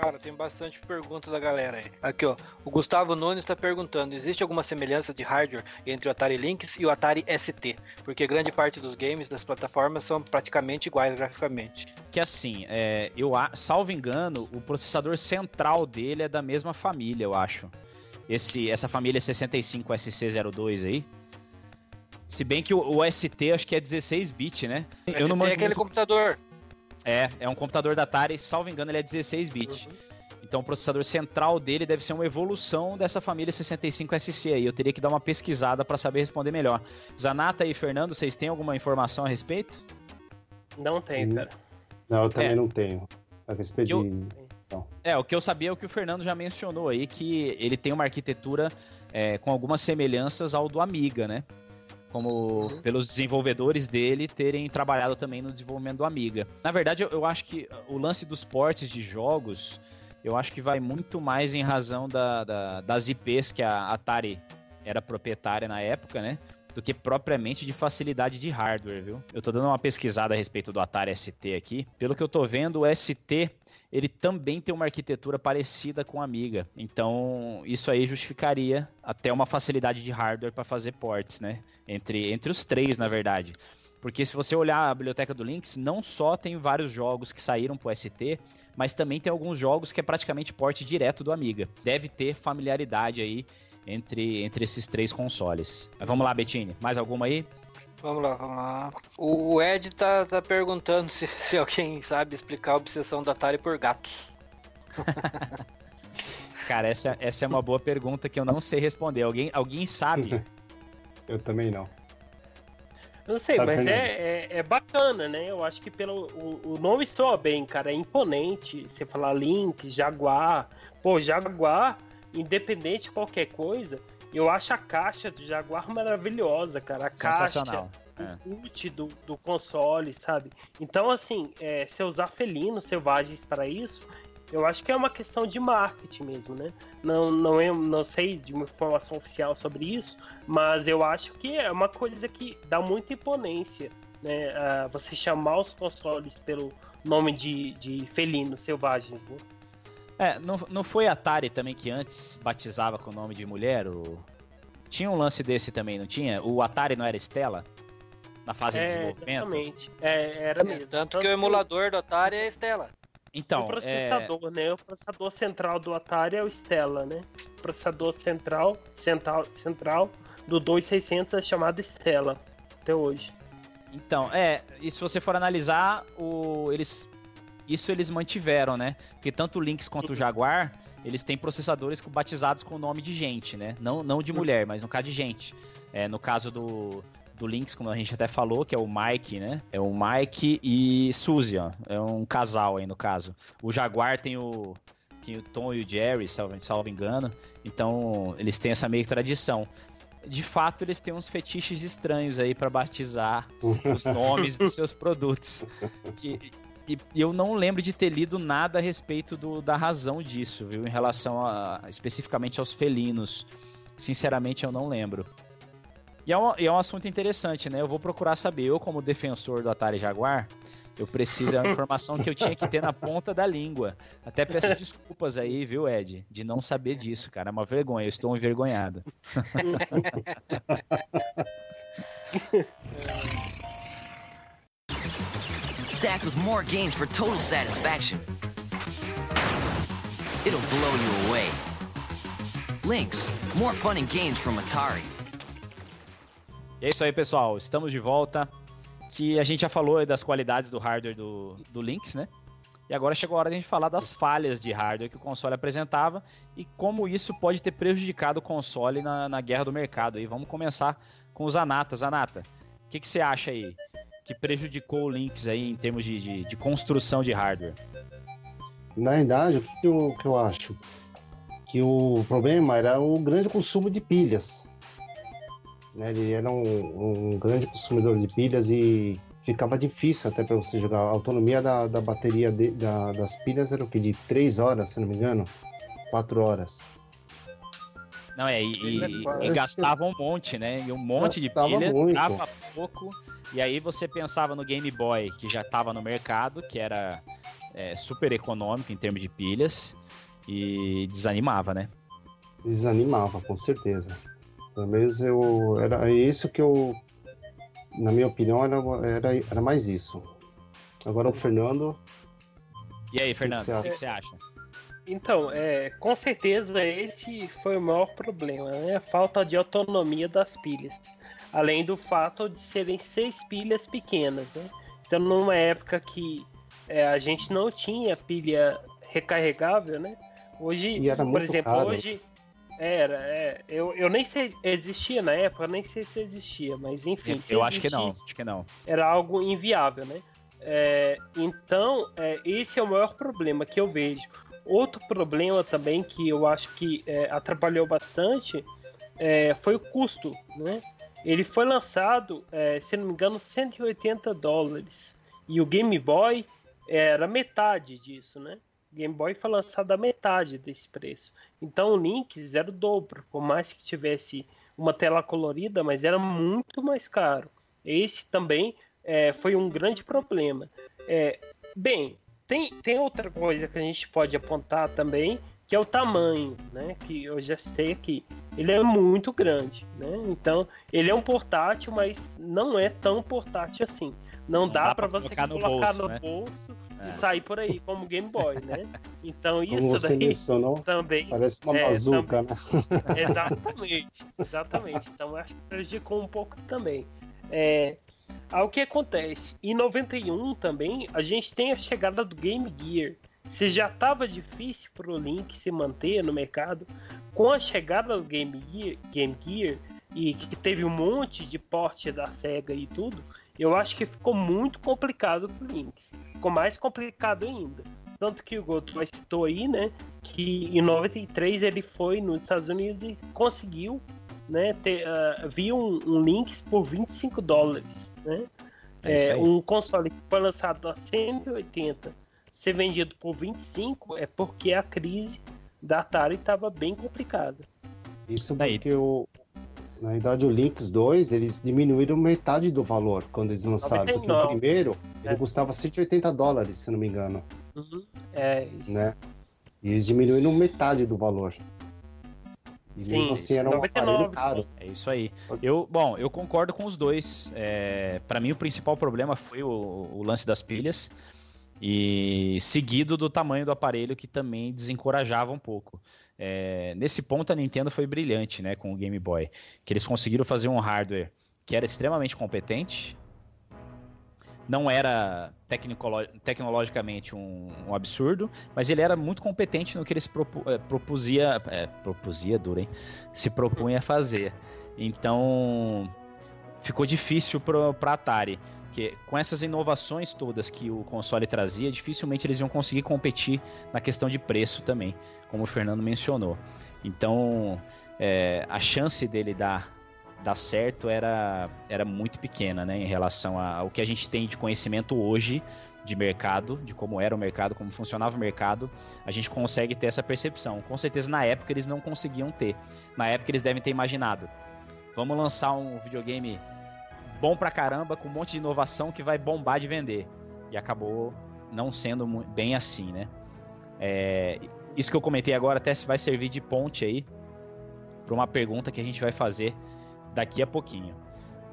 Cara, tem bastante pergunta da galera aí. Aqui, ó. O Gustavo Nunes está perguntando: existe alguma semelhança de hardware entre o Atari Lynx e o Atari ST? Porque grande parte dos games das plataformas são praticamente iguais graficamente. Que assim, é, eu a- salvo engano, o processador central dele é da mesma família, eu acho. Esse, essa família 65SC02 aí. Se bem que o, o ST acho que é 16 bit, né? Eu não ST manjo é aquele muito- computador. É, é um computador da Atari, salvo engano, ele é 16 bit. Então o processador central dele deve ser uma evolução dessa família 65SC aí. Eu teria que dar uma pesquisada para saber responder melhor. Zanata e Fernando, vocês têm alguma informação a respeito? Não tem, Hum. cara. Não, eu também É. não tenho. A respeito eu- de. É, o que eu sabia é o que o Fernando já mencionou aí, que ele tem uma arquitetura é, com algumas semelhanças ao do Amiga, né? Como Uhum. pelos desenvolvedores dele terem trabalhado também no desenvolvimento do Amiga. Na verdade, eu, eu acho que o lance dos portes de jogos, eu acho que vai muito mais em razão da- da- das IPs que a Atari era proprietária na época, né? Do que propriamente de facilidade de hardware, viu? Eu tô dando uma pesquisada a respeito do Atari ST aqui. Pelo que eu tô vendo, o ST ele também tem uma arquitetura parecida com a Amiga. Então, isso aí justificaria até uma facilidade de hardware para fazer ports, né? Entre, entre os três, na verdade. Porque se você olhar a biblioteca do Lynx, não só tem vários jogos que saíram pro ST, mas também tem alguns jogos que é praticamente porte direto do Amiga. Deve ter familiaridade aí entre, entre esses três consoles. Mas vamos lá, Bettini. Mais alguma aí? Vamos lá, vamos lá. O Ed tá, tá perguntando se, se alguém sabe explicar a obsessão do Atari por gatos. Cara, essa, essa é uma boa pergunta que eu não sei responder. Alguém, alguém sabe? Eu também não. Eu não sei, Sabe, mas é, é, é bacana, né? Eu acho que pelo o, o nome soa bem, cara. É imponente. Você falar Link, Jaguar. Pô, Jaguar, independente de qualquer coisa, eu acho a caixa do Jaguar maravilhosa, cara. A Sensacional. caixa, É. ult do, do console, sabe? Então, assim, é, se usar felinos selvagens para isso, eu acho que é uma questão de marketing mesmo, né? Não, não, é, não sei de uma informação oficial sobre isso, mas eu acho que é uma coisa que dá muita imponência, né? a você chamar os consoles pelo nome de, de felinos selvagens, né? É, não, não foi Atari também que antes batizava com o nome de mulher? O... Tinha um lance desse também, não tinha? O Atari não era Stella? Na fase de É, desenvolvimento? exatamente. É, era mesmo. Tanto que o emulador do Atari é Stella. Então, o processador, né? O processador central do Atari é o Stella, né? O processador central, central, central do 2600 é chamado Stella até hoje. Então, é, e se você for analisar, o, eles, isso eles mantiveram, né? Porque tanto o Lynx quanto o Jaguar, eles têm processadores batizados com o nome de gente, né? Não, não de mulher, mas no caso de gente. É, no caso do, do Lynx, como a gente até falou, que é o Mike, né? É o Mike e Suzy, ó. É um casal aí, no caso. O Jaguar tem o, tem o Tom e o Jerry, salvo, salvo engano. Então, eles têm essa meio tradição. De fato, eles têm uns fetiches estranhos aí pra batizar os nomes dos seus produtos. Que, e, eu não lembro de ter lido nada a respeito do- da razão disso, viu? Em relação a, especificamente aos felinos. Sinceramente, eu não lembro. E é um, é um assunto interessante, né? Eu vou procurar saber. Eu, como defensor do Atari Jaguar, eu preciso, é uma informação que eu tinha que ter na ponta da língua. Até peço desculpas aí, viu, Ed? De não saber disso, cara. É uma vergonha, eu estou envergonhado. Stacked with more games for total satisfaction. It'll blow you away. More fun and games from Atari. E é isso aí, pessoal. Estamos de volta. Que a gente já falou das qualidades do hardware do, do Lynx, né? E agora chegou a hora de a gente falar das falhas de hardware que o console apresentava e como isso pode ter prejudicado o console na, na guerra do mercado. E vamos começar com os Zanata. Zanata, o que, que você acha aí que prejudicou o Lynx aí em termos de, de, de construção de hardware? Na verdade, o que eu, que eu acho? Que o problema era o grande consumo de pilhas. Né? Ele era um, um grande consumidor de pilhas e ficava difícil até para você jogar. A autonomia da, da bateria de- da- das pilhas era o que? De 3 horas, se não me engano? 4 horas. Não, é, e, e- e gastava um monte, né? E um monte Gastava de pilha, muito. durava pouco. E aí você pensava no Game Boy, que já estava no mercado, que era é, super econômico em termos de pilhas, e desanimava, né? Desanimava, com certeza. Pelo menos eu. Era isso que eu. Na minha opinião, era, era, era mais isso. Agora o Fernando. E aí, Fernando, o que você acha? Então, é, com certeza esse foi o maior problema, né? A falta de autonomia das pilhas. Além do fato de serem seis pilhas pequenas, né? Então, numa época que é, a gente não tinha pilha recarregável, né? Hoje, por exemplo, caro. hoje era, é, eu, eu nem sei, existia na época, nem sei se existia, mas enfim. Eu, eu acho que não, acho que não. era algo inviável, né? É, então, é, esse é o maior problema que eu vejo. Outro problema também que eu acho que é, atrapalhou bastante é, foi o custo, né? Ele foi lançado, é, se não me engano, 180 dólares. E o Game Boy era metade disso, né? O Game Boy foi lançado a metade desse preço. Então o Lynx era o dobro, por mais que tivesse uma tela colorida, mas era muito mais caro. Esse também é, foi um grande problema. É, bem, tem, tem outra coisa que a gente pode apontar também, que é o tamanho, né? Que eu já citei aqui. Ele é muito grande, né? Então, ele é um portátil, mas não é tão portátil assim. Não, dá, dá para pra você colocar no colocar bolso, no né? bolso É. e sair por aí como Game Boy, né? Então Como isso você daí mencionou, também parece uma é, bazuca, né? Exatamente, exatamente. Então acho que prejudicou um pouco também. É, aí o que acontece? Em 91 também a gente tem a chegada do Game Gear. Se já estava difícil para o Link se manter no mercado, com a chegada do Game Gear, Game Gear e que teve um monte de porte da SEGA e tudo, eu acho que ficou muito complicado pro Lynx. Ficou mais complicado ainda. Tanto que o Godoy citou aí, né, que em 93 ele foi nos Estados Unidos e conseguiu, né, ter, uh, viu um, um Lynx por 25 dólares, né? É É, um console que foi lançado a 180 ser vendido por 25 é porque a crise da Atari estava bem complicada. Isso porque o, na verdade o Lynx 2 eles diminuíram metade do valor quando eles lançaram. Porque o 99. primeiro ele É. custava 180 dólares, se não me engano. É isso. Né? E eles diminuíram metade do valor. E Sim, mesmo assim era um 99, aparelho caro. É isso aí. Eu, bom, eu concordo com os dois. É, para mim, o principal problema foi o, o lance das pilhas. E seguido do tamanho do aparelho, que também desencorajava um pouco. É, nesse ponto, a Nintendo foi brilhante né, com o Game Boy. Que eles conseguiram fazer um hardware que era extremamente competente. Não era tecnologicamente um, um absurdo, mas ele era muito competente no que ele se propu- eh, propusia. É, propusia, hein? Se propunha a fazer. Então, ficou difícil para Atari. Que com essas inovações todas que o console trazia, dificilmente eles iam conseguir competir na questão de preço também, como o Fernando mencionou. Então, é, a chance dele dar, dar certo era, era muito pequena, né, em relação ao que a gente tem de conhecimento hoje de mercado, de como era o mercado, como funcionava o mercado, a gente consegue ter essa percepção. Com certeza na época eles não conseguiam ter. Na época eles devem ter imaginado. Vamos lançar um videogame bom pra caramba, com um monte de inovação que vai bombar de vender. E acabou não sendo bem assim, né? É, isso que eu comentei agora até vai servir de ponte aí para uma pergunta que a gente vai fazer daqui a pouquinho.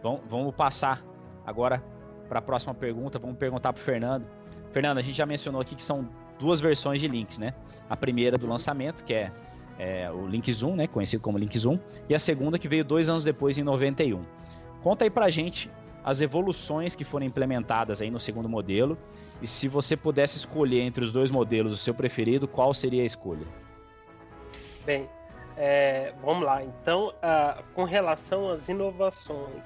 Vamos, vamos passar agora para a próxima pergunta. Vamos perguntar para Fernando. Fernando, a gente já mencionou aqui que são duas versões de links, né? A primeira do lançamento, que é, é o Link Zoom, né? Conhecido como Link Zoom, e a segunda que veio dois anos depois, em 91. Conta aí pra gente as evoluções que foram implementadas aí no segundo modelo e se você pudesse escolher entre os dois modelos o seu preferido, qual seria a escolha? Bem, é, vamos lá. Então, com relação às inovações,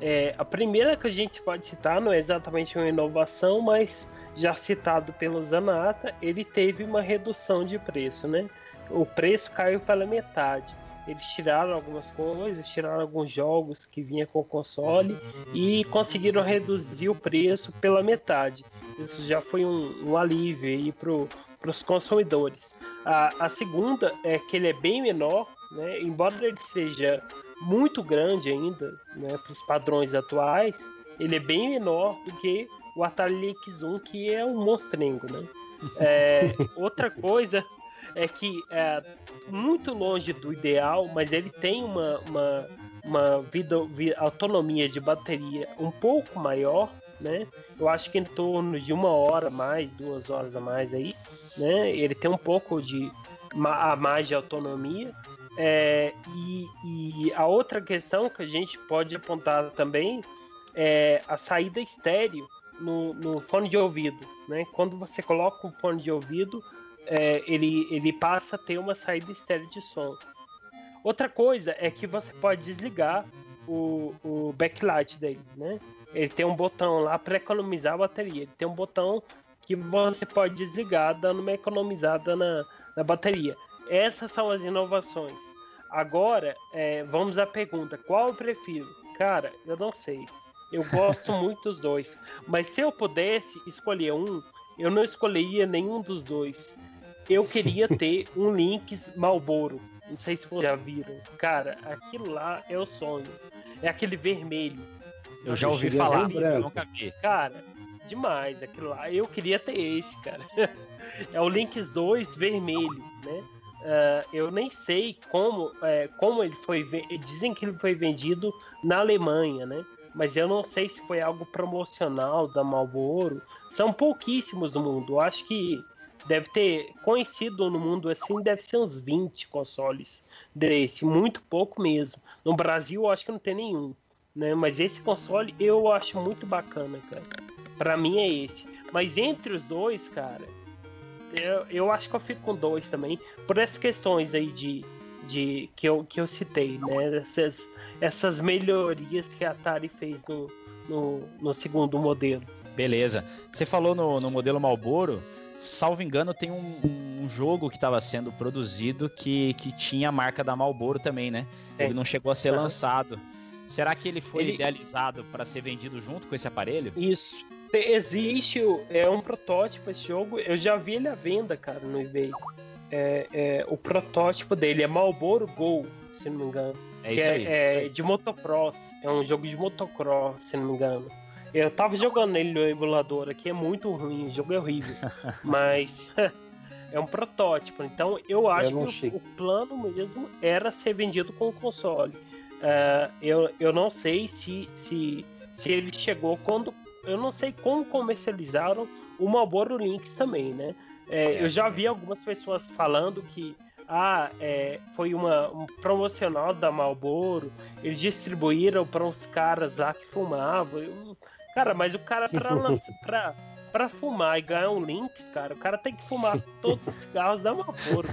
é, a primeira que a gente pode citar não é exatamente uma inovação, mas já citado pelo Zanata, ele teve uma redução de preço, né? O preço caiu pela metade. Eles tiraram algumas coisas, tiraram alguns jogos que vinha com o console e conseguiram reduzir o preço pela metade. Isso já foi um, um alívio aí para os consumidores. A, a segunda é que ele é bem menor, né? embora ele seja muito grande ainda né, para os padrões atuais, ele é bem menor do que o Atari Lynx 1, que é um monstrengo. Né? É, outra coisa é que é muito longe do ideal, mas ele tem uma, uma, uma vida, vi- autonomia de bateria um pouco maior, né? Eu acho que em torno de uma hora a mais, duas horas a mais aí, né? Ele tem um pouco de a mais de autonomia. É, e, e a outra questão que a gente pode apontar também é a saída estéreo no, no fone de ouvido, né? Quando você coloca um fone de ouvido, é, ele, ele passa a ter uma saída estéreo de som. Outra coisa é que você pode desligar o, o backlight dele, né? Ele tem um botão lá para economizar a bateria. Ele tem um botão que você pode desligar, dando uma economizada na, na bateria. Essas são as inovações. Agora, é, vamos à pergunta: qual eu prefiro? Cara, eu não sei. Eu gosto muito dos dois. Mas se eu pudesse escolher um, eu não escolheria nenhum dos dois. Eu queria ter um Lynx Malboro. Não sei se vocês já viram. Cara, aquilo lá é o sonho. É aquele vermelho. Eu já ouvi falar, mas eu nunca vi. Cara, demais aquilo lá. Eu queria ter esse, cara. é o Lynx 2 vermelho, né? Ah, eu nem sei como, é, como ele foi. Dizem que ele foi vendido na Alemanha, né? Mas eu não sei se foi algo promocional da Marlboro. São pouquíssimos no mundo. Eu acho que deve ter conhecido no mundo assim, deve ser uns 20 consoles desse, muito pouco mesmo. No Brasil, eu acho que não tem nenhum, né? Mas esse console eu acho muito bacana, cara. Pra mim é esse. Mas entre os dois, cara, eu, eu acho que eu fico com dois também, por essas questões aí de, de que, eu, que eu citei, né? Essas, essas melhorias que a Atari fez no, no, no segundo modelo. Beleza. Você falou no, no modelo Marlboro, salvo engano, tem um, um jogo que estava sendo produzido que, que tinha a marca da Marlboro também, né? É. Ele não chegou a ser lançado. Será que ele foi Ele- idealizado para ser vendido junto com esse aparelho? Isso. Te- Existe, é um protótipo esse jogo. Eu já vi ele à venda, cara, no eBay. É, é, o protótipo dele é Marlboro Go, se não me engano. É isso é, aí. é isso aí. de motocross. É um jogo de motocross, se não me engano. Eu tava jogando ele no emulador aqui, é muito ruim, o jogo é horrível. mas é um protótipo. Então eu acho não que o- o, plano mesmo era ser vendido com o console. Ah, eu, eu não sei se, se, se ele chegou quando. Eu não sei como comercializaram o Marlboro Lynx também, né? É, eu já vi algumas pessoas falando que ah, é, foi uma, um promocional da Marlboro, eles distribuíram para uns caras lá que fumavam. Eu- cara, mas o cara para pra, pra fumar e ganhar um Lynx, cara, o cara tem que fumar todos os cigarros da Marlboro.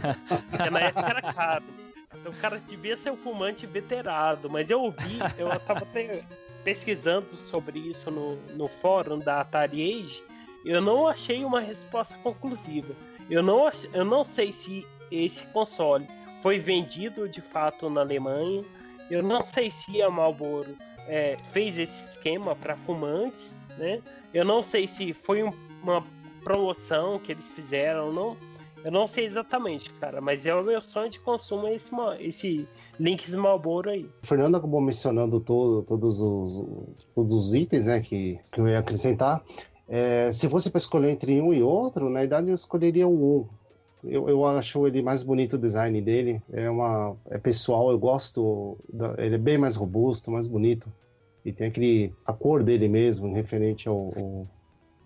Porque na época era caro. Então, o cara devia ser um fumante veterado, mas eu ouvi, eu tava até pesquisando sobre isso no, no fórum da Atari Age, eu não achei uma resposta conclusiva. Eu não, ach- eu não sei se esse console foi vendido de fato na Alemanha. Eu não sei se a Marlboro é, fez esse esquema para fumantes, né? Eu não sei se foi um- uma promoção que eles fizeram, não. Eu não sei exatamente, cara, mas é o meu sonho de consumo é esse, esse Lynx Marlboro aí. O Fernando acabou mencionando todo- todos, os, todos os itens né, que, que eu ia acrescentar. É, se fosse para escolher entre um e outro, na idade eu escolheria o 1. Eu, eu acho ele mais bonito o design dele. É, uma, é pessoal, eu gosto. da- ele é bem mais robusto, mais bonito. E tem aquele. a cor dele mesmo, referente ao, ao,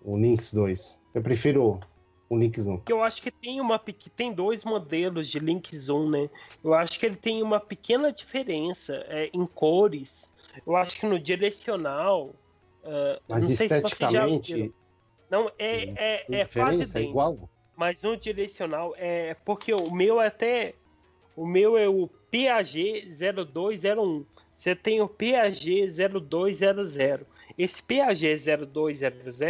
ao Lynx 2. Eu prefiro o Lynx 1. Eu acho que tem uma tem dois modelos de Lynx 1, né? Eu acho que ele tem uma pequena diferença é, em cores. Eu acho que no direcional. ah, Mas não sei se vocês já esteticamente. Não, é, é, tem é quase diferença? É idêntico. igual? Mas no direcional é porque o meu é até o meu é o PAG 0201. Você tem o PAG 0200. Esse PAG 0200,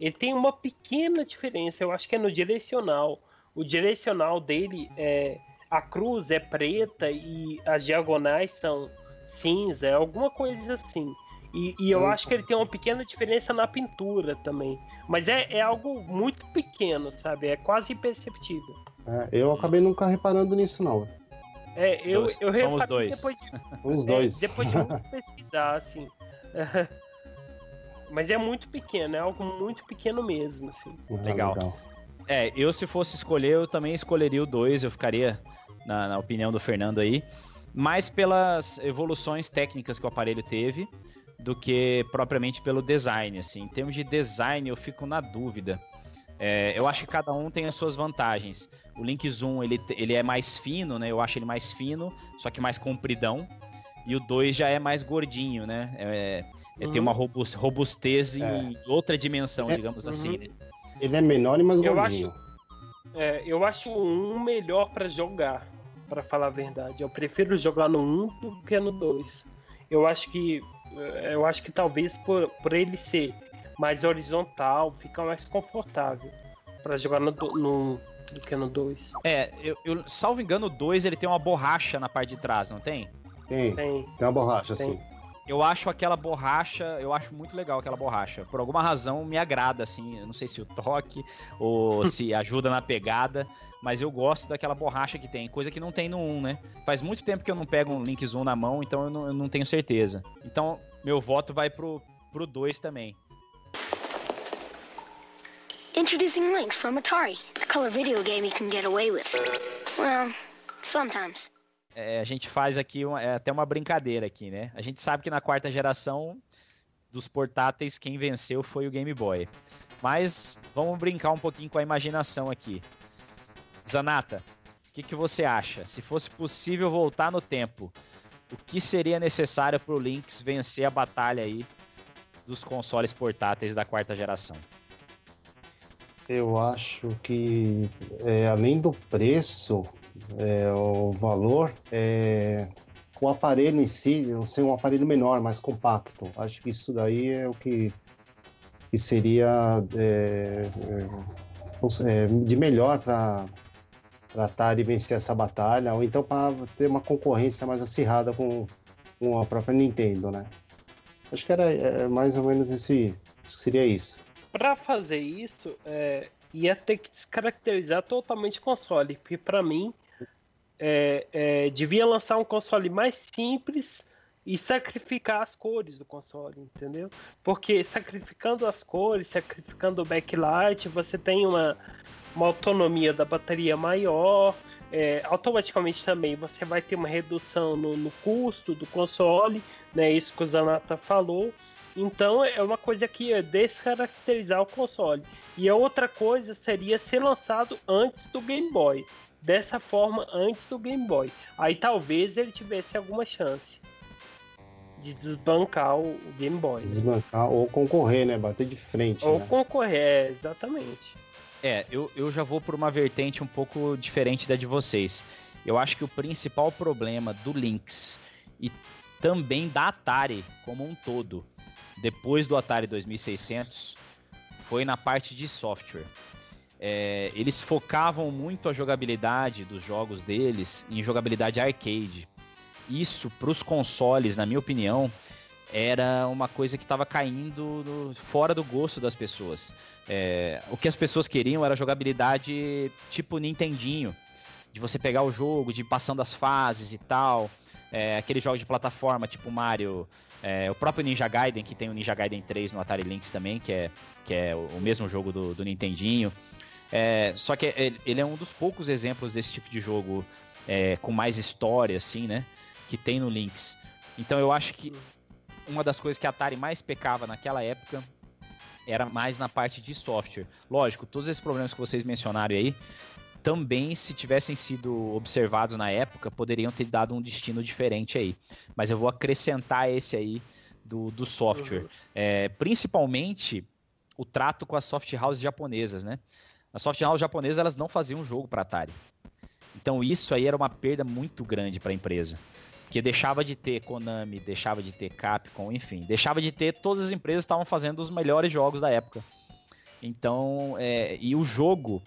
ele tem uma pequena diferença, eu acho que é no direcional. O direcional dele é a cruz é preta e as diagonais são cinza, alguma coisa assim. E, e eu Hum. acho que ele tem uma pequena diferença na pintura também. Mas é, é algo muito pequeno, sabe? É quase imperceptível. É, eu acabei nunca reparando nisso, não. É, eu, Dois. eu Somos reparei dois. Depois de, Os é, dois. depois de muito pesquisar, assim. Mas é muito pequeno, é algo muito pequeno mesmo, assim. Ah, Legal. É, eu se fosse escolher, eu também escolheria o 2, eu ficaria na, na opinião do Fernando aí, mais pelas evoluções técnicas que o aparelho teve do que propriamente pelo design, assim. Em termos de design, eu fico na dúvida. É, eu acho que cada um tem as suas vantagens. O Link Zoom, ele, ele é mais fino, né? Eu acho ele mais fino, só que mais compridão. E o 2 já é mais gordinho, né? É, é, Tem Uhum. uma robus- robustez em É. outra dimensão, É, digamos uhum. assim, né? Ele é menor e mais Eu gordinho. É, eu acho o 1 melhor pra jogar, pra falar a verdade. Eu prefiro jogar no 1 do que no 2. Eu acho que eu acho que talvez por, por ele ser mais horizontal, fica mais confortável pra jogar no, do- no 1 do que no 2. É, eu, eu- salvo engano, o 2 ele tem uma borracha na parte de trás, não tem? Tem, Tem. tem uma borracha, Tem. assim. Eu acho aquela borracha, eu acho muito legal aquela borracha. Por alguma razão me agrada, assim. Eu não sei se o toque ou se ajuda na pegada, mas eu gosto daquela borracha que tem, coisa que não tem no 1, né? Faz muito tempo que eu não pego um Link Zoom na mão, então eu não, eu não tenho certeza. Então, meu voto vai pro, pro 2 também. Introducing Lynx from Atari, the color video game you can get away with. Well, sometimes. É, a gente faz aqui uma- é até uma brincadeira aqui, né? A gente sabe que na quarta geração dos portáteis quem venceu foi o Game Boy. Mas vamos brincar um pouquinho com a imaginação aqui. Zanata, o que, que você acha? Se fosse possível voltar no tempo, o que seria necessário para o Lynx vencer a batalha aí dos consoles portáteis da quarta geração? Eu acho que, é, além do preço, é, o valor, é, o aparelho em si não ser um aparelho menor, mais compacto. Acho que isso daí é o que, que seria é, é, de melhor para a Atari vencer essa batalha, ou então para ter uma concorrência mais acirrada com, com a própria Nintendo, né? Acho que era é, mais ou menos esse, seria isso. Para fazer isso, é, ia ter que descaracterizar totalmente o console, porque para mim é, é, devia lançar um console mais simples e sacrificar as cores do console, entendeu? Porque sacrificando as cores, sacrificando o backlight, você tem uma, uma autonomia da bateria maior, é, automaticamente também você vai ter uma redução no, no, custo do console, né? Isso que o Zanata falou. Então é uma coisa que ia descaracterizar o console. E a outra coisa seria ser lançado antes do Game Boy. Dessa forma, antes do Game Boy. Aí talvez ele tivesse alguma chance de desbancar o Game Boy. Desbancar ou concorrer, né? Bater de frente. Ou né? concorrer, é, exatamente. É, eu, eu já vou por uma vertente um pouco diferente da de vocês. Eu acho que o principal problema do Lynx e também da Atari como um todo, depois do Atari 2600, foi na parte de software. É, eles focavam muito a jogabilidade dos jogos deles em jogabilidade arcade. Isso para os consoles, na minha opinião, era uma coisa que estava caindo no, fora do gosto das pessoas. É, o que as pessoas queriam era jogabilidade tipo Nintendinho, de você pegar o jogo, de ir passando as fases e tal. É, aquele jogo de plataforma tipo Mario, é, o próprio Ninja Gaiden, que tem o Ninja Gaiden 3 no Atari Lynx também, que é, que é o mesmo jogo do, do Nintendinho. É, só que ele é um dos poucos exemplos desse tipo de jogo é, com mais história, assim, né? Que tem no Lynx. Então eu acho que uma das coisas que a Atari mais pecava naquela época era mais na parte de software. Lógico, todos esses problemas que vocês mencionaram aí, também, se tivessem sido observados na época, poderiam ter dado um destino diferente aí. Mas eu vou acrescentar esse aí do, do software. Uhum. É, principalmente o trato com as soft houses japonesas, né? As soft houses japonesas elas não faziam jogo para Atari. Então isso aí era uma perda muito grande para a empresa. Porque deixava de ter Konami, deixava de ter Capcom, enfim, deixava de ter todas as empresas estavam fazendo os melhores jogos da época. Então, é, e o jogo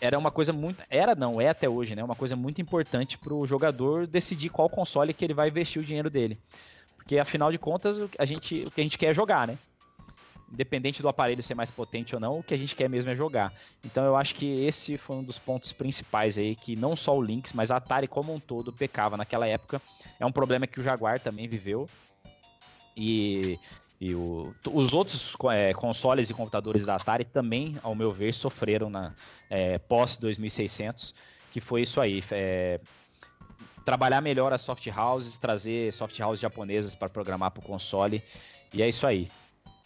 era uma coisa muito. Era, não, é até hoje, né? Uma coisa muito importante para o jogador decidir qual console que ele vai investir o dinheiro dele. Porque afinal de contas, a gente, o que a gente quer é jogar, né? Independente do aparelho ser mais potente ou não, o que a gente quer mesmo é jogar. Então eu acho que esse foi um dos pontos principais aí, que não só o Lynx, mas a Atari como um todo pecava naquela época. É um problema que o Jaguar também viveu. E, e o, os outros é, consoles e computadores da Atari também, ao meu ver, sofreram na é, pós 2600, que foi isso aí. É, trabalhar melhor as soft houses, trazer soft houses japonesas para programar para o console. E é isso aí.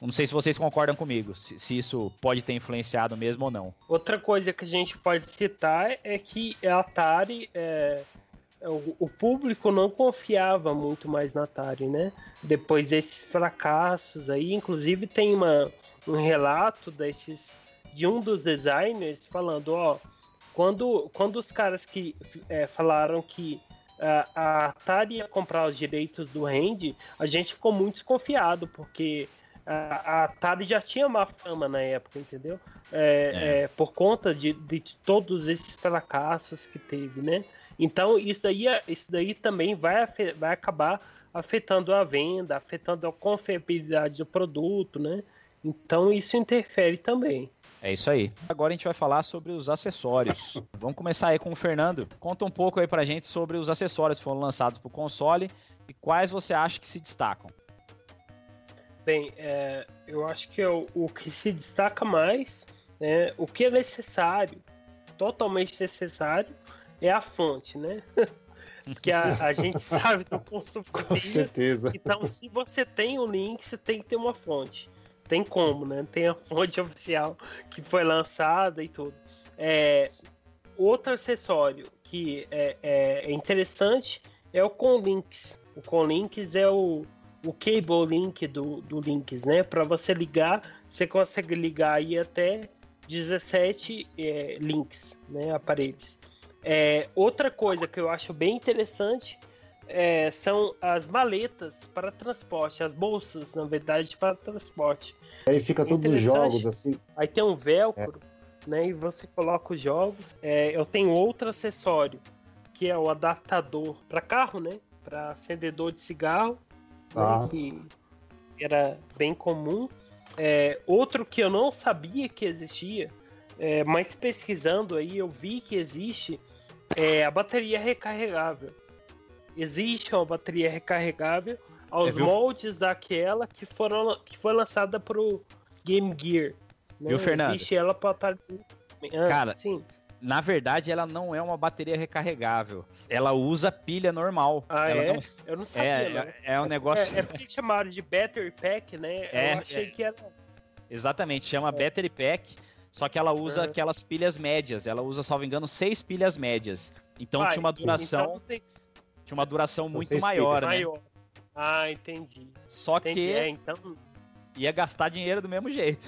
Não sei se vocês concordam comigo, se, se, isso pode ter influenciado mesmo ou não. Outra coisa que a gente pode citar é que a Atari, é, é, o, o, público não confiava muito mais na Atari, né? Depois desses fracassos aí, inclusive tem uma, um relato desses de um dos designers falando, ó, quando, quando os caras que é, falaram que a, a Atari ia comprar os direitos do Hand, a gente ficou muito desconfiado, porque a, Atari já tinha má fama na época, entendeu? É, é. É, por conta de, de todos esses fracassos que teve, né? Então isso daí, isso daí também vai, vai acabar afetando a venda, afetando a confiabilidade do produto, né? Então isso interfere também. É isso aí. Agora a gente vai falar sobre os acessórios. Vamos começar aí com o Fernando. Conta um pouco aí pra gente sobre os acessórios que foram lançados pro console e quais você acha que se destacam. Bem, é, eu acho que é o, o, que se destaca mais, né, o que é necessário, totalmente necessário, é a fonte, né? Porque a, a gente sabe do consumo Com certeza. Então, se você tem o um link, você tem que ter uma fonte. Tem como, né? Tem a fonte oficial que foi lançada e tudo. É, outro acessório que é, é, interessante é o Conlinks. O Conlinks é o, o cable link do, do Links, né? Para você ligar, você consegue ligar aí até 17 é, links, né? Aparelhos. É, outra coisa que eu acho bem interessante é, são as maletas para transporte, as bolsas, na verdade, para transporte. Aí fica todos os jogos assim. Aí tem um velcro, né? E você coloca os jogos. É, eu tenho outro acessório, que é o adaptador para carro, né? Para acendedor de cigarro, né, Ah. que era bem comum. É, outro que eu não sabia que existia, é, mas pesquisando aí eu vi que existe, é a bateria recarregável. Existe uma bateria recarregável aos É, moldes daquela que, foram, que foi lançada pro Game Gear. né? Viu, Fernando? Existe ela para ah, Cara, sim. Na verdade, ela não é uma bateria recarregável. Ela usa pilha normal. Ah, Ela é? não- Eu não sabia. É, não. é, é um negócio. É, é porque chamaram de Battery Pack, né? É, eu achei é. que era. Exatamente, chama Battery Pack. Só que ela usa Uhum. aquelas pilhas médias. Ela usa, salvo engano, seis pilhas médias. Então Ah, tinha uma então duração, não tem- tinha uma duração muito seis maior, pilhas. né? maior. Ah, entendi. Só entendi. que É, então. ia gastar dinheiro do mesmo jeito.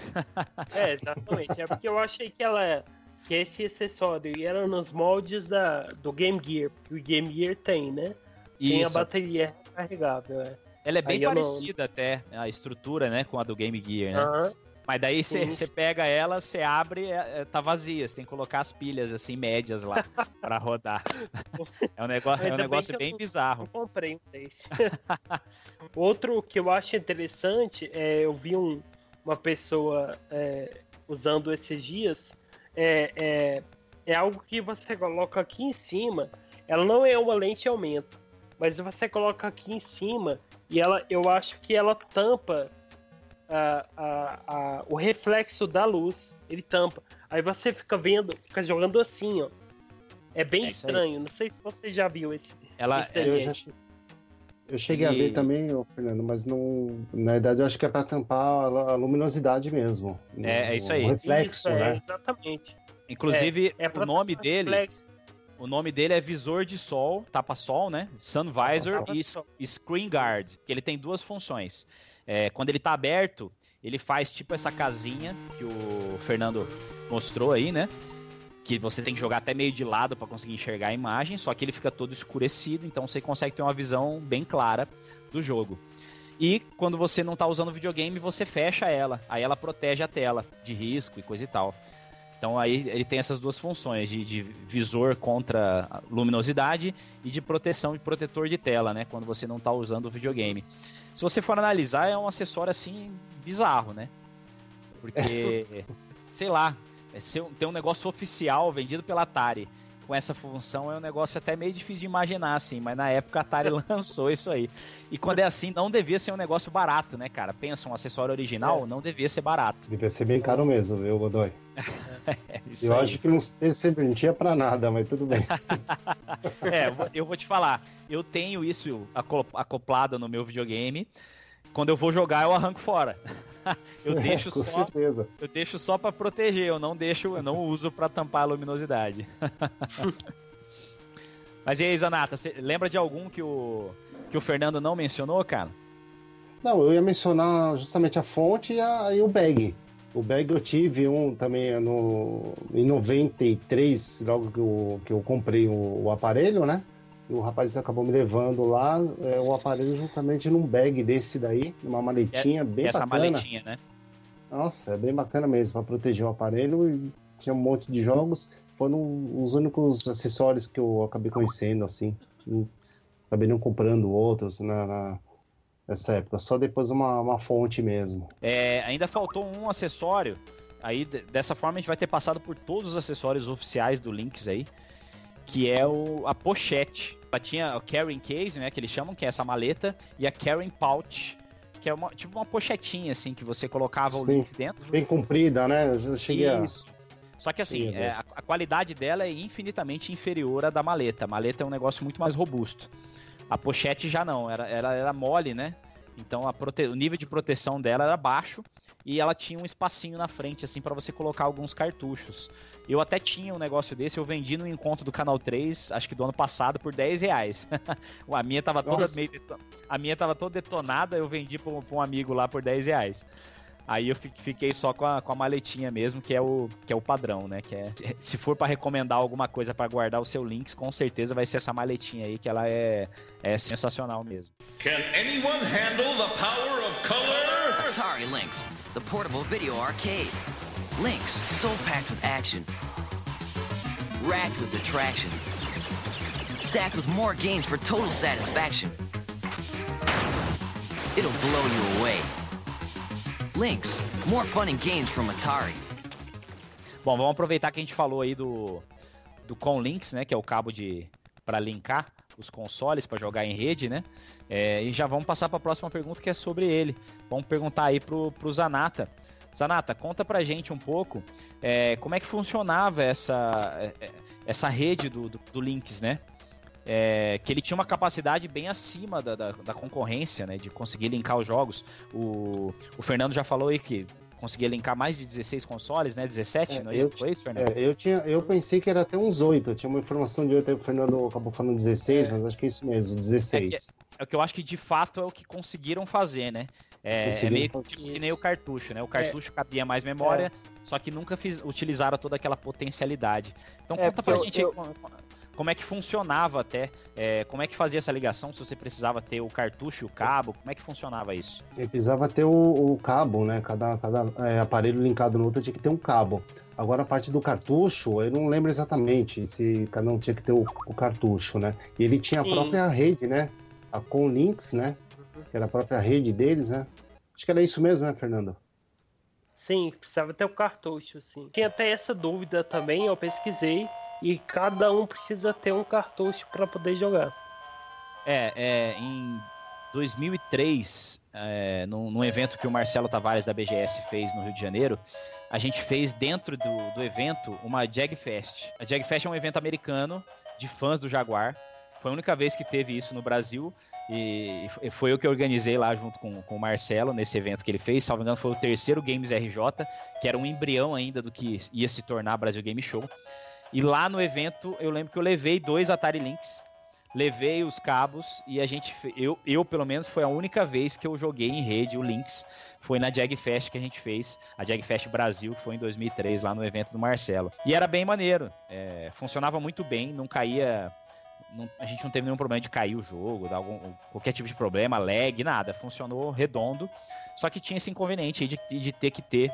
É, exatamente. É porque eu achei que ela. Que esse acessório era nos moldes da, do Game Gear. Que o Game Gear tem, né? Tem a Isso. bateria recarregável. É. Ela é bem Aí eu não- parecida até, a estrutura, né, com a do Game Gear, né? Mas daí você pega ela, você abre, é, é, tá vazia. Você tem que colocar as pilhas, assim, médias lá, pra rodar. É um negócio, é um bem negócio eu bem bizarro. Eu comprei um desse. Outro que eu acho interessante é eu vi um- uma pessoa é, usando esses dias. É, é, é algo que você coloca aqui em cima. Ela não é uma lente aumento, mas você coloca aqui em cima e ela, eu acho que ela tampa a- a- a- o reflexo da luz. Ele tampa. Aí você fica vendo, fica jogando assim, ó. É bem É estranho. Não sei se você já viu esse. Ela, esse Eu, desenho. já eu cheguei a E- ver também, Fernando, mas não. Na verdade, eu acho que é para tampar a lu- a luminosidade mesmo. É, é isso aí. O reflexo, Isso, é, né? exatamente. inclusive, É pra o nome dele, reflexo. o nome dele é visor de sol, tapa-sol, né? Sun Visor e Screen Guard, que ele tem duas funções. É, quando ele tá aberto, ele faz tipo essa casinha que o Fernando mostrou aí, né? Que você tem que jogar até meio de lado para conseguir enxergar a imagem, só que ele fica todo escurecido, então você consegue ter uma visão bem clara do jogo. E quando você não tá usando o videogame, você fecha ela. Aí ela protege a tela de risco e coisa e tal. Então aí ele tem essas duas funções, de, de visor contra luminosidade e de proteção de protetor de tela, né? Quando você não tá usando o videogame. Se você for analisar, é um acessório assim bizarro, né? Porque, sei lá, é ser ter um negócio oficial vendido pela Atari com essa função é um negócio até meio difícil de imaginar, assim, mas na época a Atari lançou isso aí. E quando é assim, não devia ser um negócio barato, né, cara? Pensa, um acessório original não devia ser barato. Devia ser bem caro mesmo, viu, Godoy? É Eu aí. acho que não ele sempre não tinha pra nada, mas tudo bem. É, eu vou- te falar, eu tenho isso aco- acoplado no meu videogame. Quando eu vou jogar, eu arranco fora. Eu deixo Com só, certeza. eu deixo só para proteger, eu não deixo, eu não uso para tampar a luminosidade. Mas e aí, Zanata, você lembra de algum que o que o Fernando não mencionou, cara? Não, eu ia mencionar justamente a fonte e, a- e o bag. O bag eu tive um também no, em 93, logo que eu, que eu comprei o, o aparelho, né? O rapaz acabou me levando lá é, o aparelho juntamente num bag desse daí, numa maletinha bem Essa bacana. maletinha, né? Nossa, é bem bacana mesmo, para proteger o aparelho e tinha um monte de jogos. Foram os únicos acessórios que eu acabei conhecendo, assim. Não- Acabei não comprando outros na, na- nessa época, só depois uma, uma fonte mesmo. É, ainda faltou um acessório. Aí, de- dessa forma, a gente vai ter passado por todos os acessórios oficiais do Lynx aí, que é o, a pochete. Ela tinha o carrying case, né, que eles chamam, que é essa maleta, e a carrying pouch, que é uma, tipo uma pochetinha, assim, que você colocava o Sim. Lynx dentro. Bem comprida, né? Eu cheguei a. Isso. Só que assim, Sim, é a, a qualidade dela é infinitamente inferior à da maleta. A maleta é um negócio muito mais robusto. A pochete já não, era, ela era mole, né? Então a prote... o nível de proteção dela era baixo e ela tinha um espacinho na frente, assim, para você colocar alguns cartuchos. Eu até tinha um negócio desse, eu vendi no encontro do Canal 3, acho que do ano passado, por 10 reais. a minha tava toda meio deto- A minha tava toda detonada, eu vendi pra um, pra um amigo lá por 10 reais. Aí eu fiquei só com a, com a maletinha mesmo, que é o, que é o padrão, né? Que é, se for para recomendar alguma coisa para guardar o seu links, com certeza vai ser essa maletinha aí, que ela é, é sensacional mesmo. Can anyone handle the power of color? Atari Lynx, the portable video arcade. Lynx, so packed with action. Racked with attraction. Stacked with more games for total satisfaction. It'll blow you away. Lynx, more fun and games from Atari. Bom, vamos aproveitar que a gente falou aí do do Conlinks, né, que é o cabo de para linkar os consoles para jogar em rede, né? É, e já vamos passar para a próxima pergunta que é sobre ele. Vamos perguntar aí pro, pro Zanata. Zanata, conta pra gente um pouco é, como é que funcionava essa, é, essa rede do, do, do Lynx, né? É, que ele tinha uma capacidade bem acima da, da, da, concorrência, né? De conseguir linkar os jogos. O, o Fernando já falou aí que conseguia linkar mais de 16 consoles, né? 17, é, não é? Foi isso, Fernando? É, eu, tinha, eu pensei que era até uns 8. Eu tinha uma informação de 8 aí, o Fernando acabou falando 16, é. mas acho que é isso mesmo, 16. É, que, é o que eu acho que de fato é o que conseguiram fazer, né? É, é meio que, que, nem o cartucho, né? O cartucho cabia mais memória, só que nunca fiz, utilizaram toda aquela potencialidade. Então conta pra eu, gente eu como é que funcionava até, é, como é que fazia essa ligação, se você precisava ter o cartucho e o cabo, como é que funcionava isso? Eu precisava ter o, o cabo, né? Cada, cada é, aparelho linkado no outro tinha que ter um cabo. Agora a parte do cartucho, eu não lembro exatamente se cada um tinha que ter o, o cartucho, né? E ele tinha a Sim. própria rede, né? A Conlinks, né? Que era a própria rede deles, né? Acho que era isso mesmo, né, Fernando? Sim, precisava ter o cartucho, sim. Tinha até essa dúvida também, eu pesquisei e cada um precisa ter um cartucho para poder jogar. É, é em 2003, é, num, num, evento que o Marcelo Tavares da BGS fez no Rio de Janeiro, a gente fez dentro do, do evento uma Jagfest. A Jagfest é um evento americano de fãs do Jaguar. Foi a única vez que teve isso no Brasil e foi eu que organizei lá junto com, com o Marcelo nesse evento que ele fez. Salvo engano, foi o terceiro Games RJ, que era um embrião ainda do que ia se tornar Brasil Game Show. E lá no evento, eu lembro que eu levei dois Atari Lynx, levei os cabos e a gente, eu, eu pelo menos, foi a única vez que eu joguei em rede o Lynx. Foi na Jagfest que a gente fez, a Jagfest Brasil, que foi em 2003, lá no evento do Marcelo. E era bem maneiro, é, funcionava muito bem, não caía não, a gente não teve nenhum problema de cair o jogo, dar algum, qualquer tipo de problema, lag, nada. Funcionou redondo. Só que tinha esse inconveniente de, de ter que ter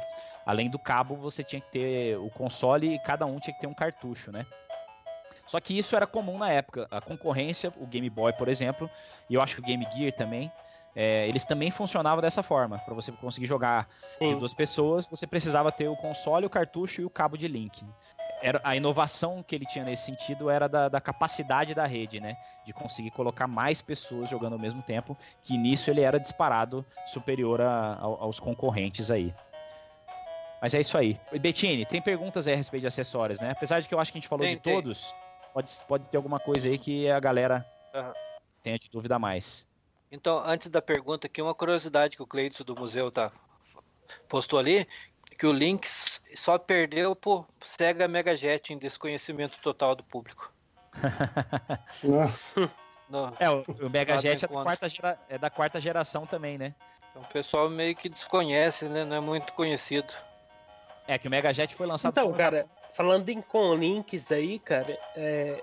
Além do cabo, você tinha que ter o console e cada um tinha que ter um cartucho, né? Só que isso era comum na época. A concorrência, o Game Boy, por exemplo, e eu acho que o Game Gear também, é, eles também funcionavam dessa forma. Para você conseguir jogar Sim. de duas pessoas, você precisava ter o console, o cartucho e o cabo de link. Era, a inovação que ele tinha nesse sentido era da, da, capacidade da rede, né? De conseguir colocar mais pessoas jogando ao mesmo tempo, que nisso ele era disparado superior a, a, aos concorrentes aí. Mas é isso aí. Bettini, tem perguntas aí a respeito de acessórios, né? Apesar de que eu acho que a gente falou tem, de tem. todos, pode, pode ter alguma coisa aí que a galera uhum. tenha de dúvida mais. Então, antes da pergunta aqui, uma curiosidade que o Cleiton do museu tá, postou ali, que o Lynx só perdeu por Sega Mega Jet em desconhecimento total do público. no, é, o, o Mega Jet é da, quarta gera, é da quarta geração também, né? Então o pessoal meio que desconhece, né? Não é muito conhecido. É, que o Mega Jet foi lançado Então, cara, falando em com links aí, cara, é,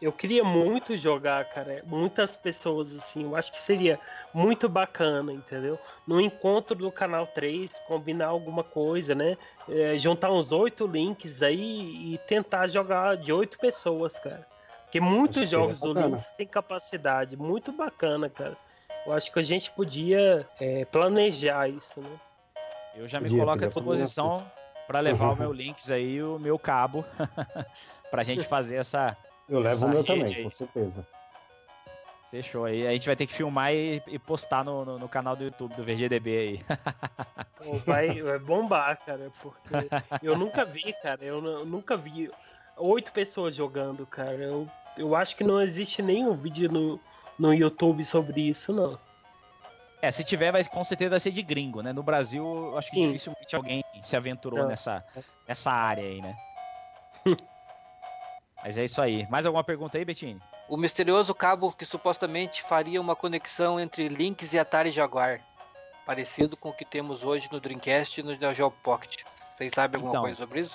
eu queria muito jogar, cara. Muitas pessoas, assim, eu acho que seria muito bacana, entendeu? No encontro do canal 3, combinar alguma coisa, né? É, juntar uns oito links aí e tentar jogar de oito pessoas, cara. Porque muitos jogos do Links têm capacidade muito bacana, cara. Eu acho que a gente podia é, planejar isso, né? Eu já me coloco à disposição para levar o meu links aí, o meu cabo, pra gente fazer essa. Eu levo o meu também, aí. com certeza. Fechou aí. A gente vai ter que filmar e, e postar no, no, no, canal do YouTube do VGDB aí. Vai, vai bombar, cara, porque eu nunca vi, cara. Eu, eu nunca vi oito pessoas jogando, cara. Eu, eu acho que não existe nenhum vídeo no, no YouTube sobre isso, não. É, se tiver, vai, com certeza vai ser de gringo, né? No Brasil, acho que Sim. dificilmente alguém se aventurou nessa, nessa área aí, né? Mas é isso aí. Mais alguma pergunta aí, Bettini? O misterioso cabo que supostamente faria uma conexão entre Lynx e Atari Jaguar. parecido com o que temos hoje no Dreamcast e no Neo Geo Pocket. Vocês sabem alguma Então. coisa sobre isso?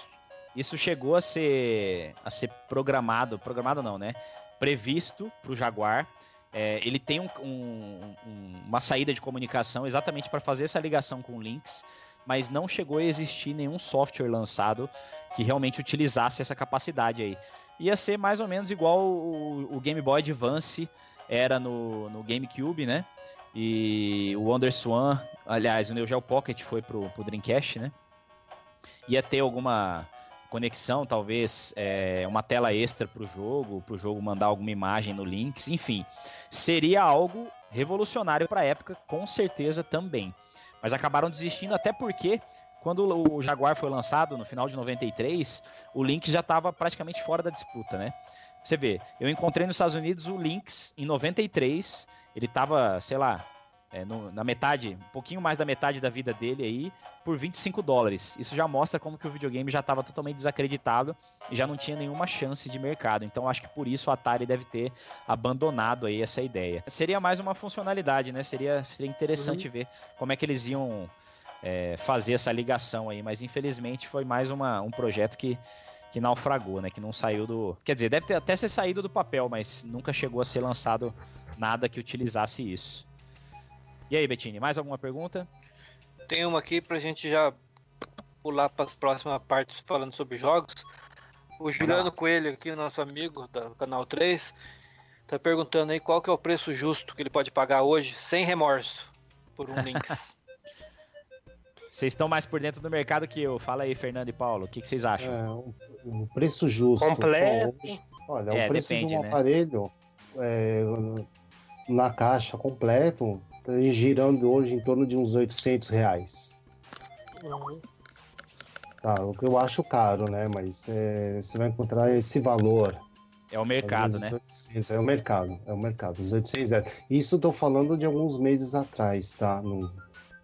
Isso chegou a ser, a ser programado, programado não, né? Previsto para o Jaguar. É, ele tem um- um- um- uma saída de comunicação exatamente para fazer essa ligação com o Lynx, mas não chegou a existir nenhum software lançado que realmente utilizasse essa capacidade aí. Ia ser mais ou menos igual o, o Game Boy Advance era no, no GameCube, né? E o WonderSwan, aliás, o Neo Geo Pocket foi pro, pro Dreamcast, né? Ia ter alguma conexão, talvez é, uma tela extra para o jogo, para o jogo mandar alguma imagem no Lynx, enfim, seria algo revolucionário para a época, com certeza também. Mas acabaram desistindo até porque quando o Jaguar foi lançado no final de 93, o Lynx já estava praticamente fora da disputa, né? Você vê, eu encontrei nos Estados Unidos o Lynx em 93, ele estava, sei lá, é, no- na metade, um pouquinho mais da metade da vida dele aí, por 25 dólares. Isso já mostra como que o videogame já estava totalmente desacreditado e já não tinha nenhuma chance de mercado. Então acho que por isso a Atari deve ter abandonado aí essa ideia. Seria mais uma funcionalidade, né? Seria, seria interessante ver como é que eles iam é, fazer essa ligação aí, mas infelizmente foi mais uma, um projeto que que naufragou, né? Que não saiu do. Quer dizer, deve ter até ser saído do papel, mas nunca chegou a ser lançado nada que utilizasse isso. E aí, Bettini, mais alguma pergunta? Tem uma aqui pra gente já pular para as próximas partes falando sobre jogos. O Juliano Coelho, aqui, nosso amigo do canal 3, tá perguntando aí qual que é o preço justo que ele pode pagar hoje, sem remorso, por um Lynx. Vocês estão mais por dentro do mercado que eu. Fala aí, Fernando e Paulo, o que, que vocês acham? É, um, um preço justo. Completo. Hoje- olha, É, o preço depende, de um né? aparelho é, na caixa completo tá girando hoje em torno de uns 800 reais. Tá, o que eu acho caro, né? Mas é, você vai encontrar esse valor. É o mercado, né? os 800, é o mercado, é o mercado. Os 800 reais. Isso tô falando de alguns meses atrás, tá? Não-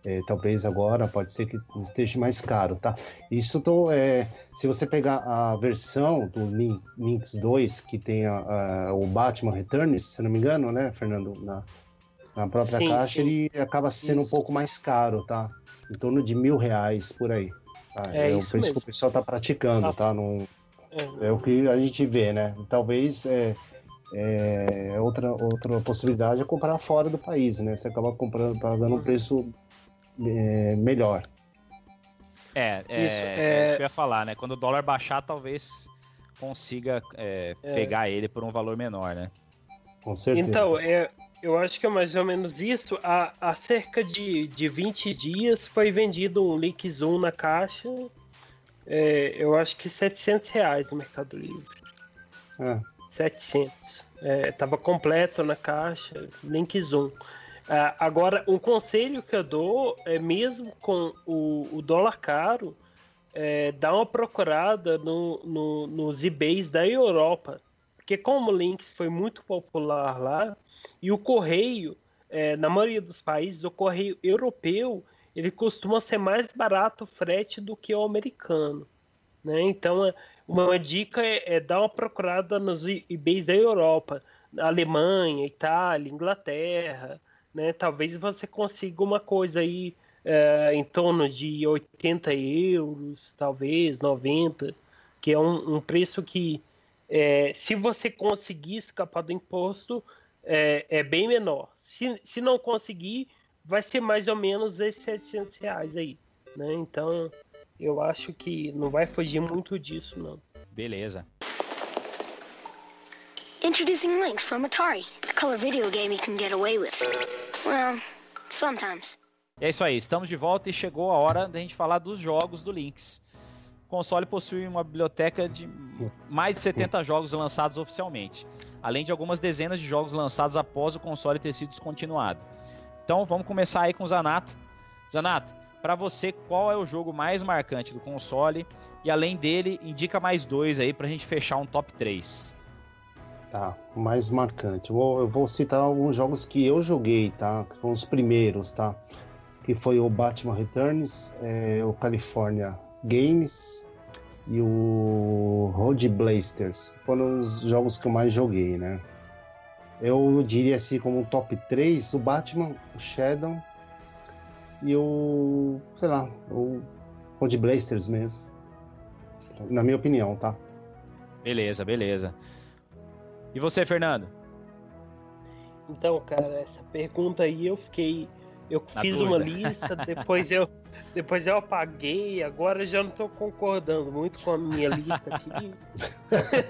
é, talvez agora pode ser que esteja mais caro, tá? Isso tô, é, se você pegar a versão do Lin- Lynx 2, que tem a- a- o Batman Returns, se não me engano, né, Fernando? Na, na própria Sim, caixa, sim. ele acaba sendo um Isso. pouco mais caro, tá? Em torno de mil reais por aí. tá? É o preço que o pessoal tá praticando, Nossa. tá? Não, É, é o que a gente vê, né? Talvez é, é, outra, outra possibilidade é comprar fora do país, né? Você acaba comprando, pagando um preço é, melhor. É, é, Isso, é é- isso que eu ia falar, né? Quando o dólar baixar, talvez consiga é, É. pegar ele por um valor menor, né? Com certeza. Então, é, eu acho que é mais ou menos isso. Há, há cerca de, de 20 dias foi vendido um Lynx 1 na caixa. É, eu acho que 700 reais no Mercado Livre. É. 700. É, tava completo na caixa, Lynx 1. Ah, agora, um conselho que eu dou é mesmo com o, o dólar caro, é, dá uma procurada no, no- nos eBays da Europa. Porque como o Lynx foi muito popular lá, e o correio, é, na maioria dos países, o correio europeu, ele costuma ser mais barato o frete do que o americano. Né? Então, é- uma dica é, é dar uma procurada nos eBays da Europa, Alemanha, Itália, Inglaterra, né? Talvez você consiga uma coisa aí é, em torno de 80 euros, talvez 90, que é um, um preço que, é, se você conseguir escapar do imposto, é, é bem menor. Se, se não conseguir, vai ser mais ou menos esses 700 reais aí, né? Então, eu acho que não vai fugir muito disso, não. Beleza. Introducing Lynx from Atari, the color video game you can get away with. Well, sometimes. E é isso aí, estamos de volta e chegou a hora da gente falar dos jogos do Lynx. O console possui uma biblioteca de mais de 70 jogos lançados oficialmente, além de algumas dezenas de jogos lançados após o console ter sido descontinuado. Então vamos começar aí com o Zanata. Zanata, para você, qual é o jogo mais marcante do console? E além dele, indica mais dois aí pra gente fechar um top 3. Tá, mais marcante. Eu vou, eu vou citar alguns jogos que eu joguei, tá? Que foram os primeiros, tá? Que foi o Batman Returns, é, o California Games e o Road Blasters. Foram os jogos que eu mais joguei, né? Eu diria assim como um top 3, o Batman, o Shadow, e o, sei lá, o Code Blasters mesmo. Na minha opinião, tá? Beleza, beleza. E você, Fernando? Então, cara, essa pergunta aí eu fiquei. Eu Na fiz dúvida. uma lista, depois eu, depois eu apaguei, agora eu já não tô concordando muito com a minha lista aqui.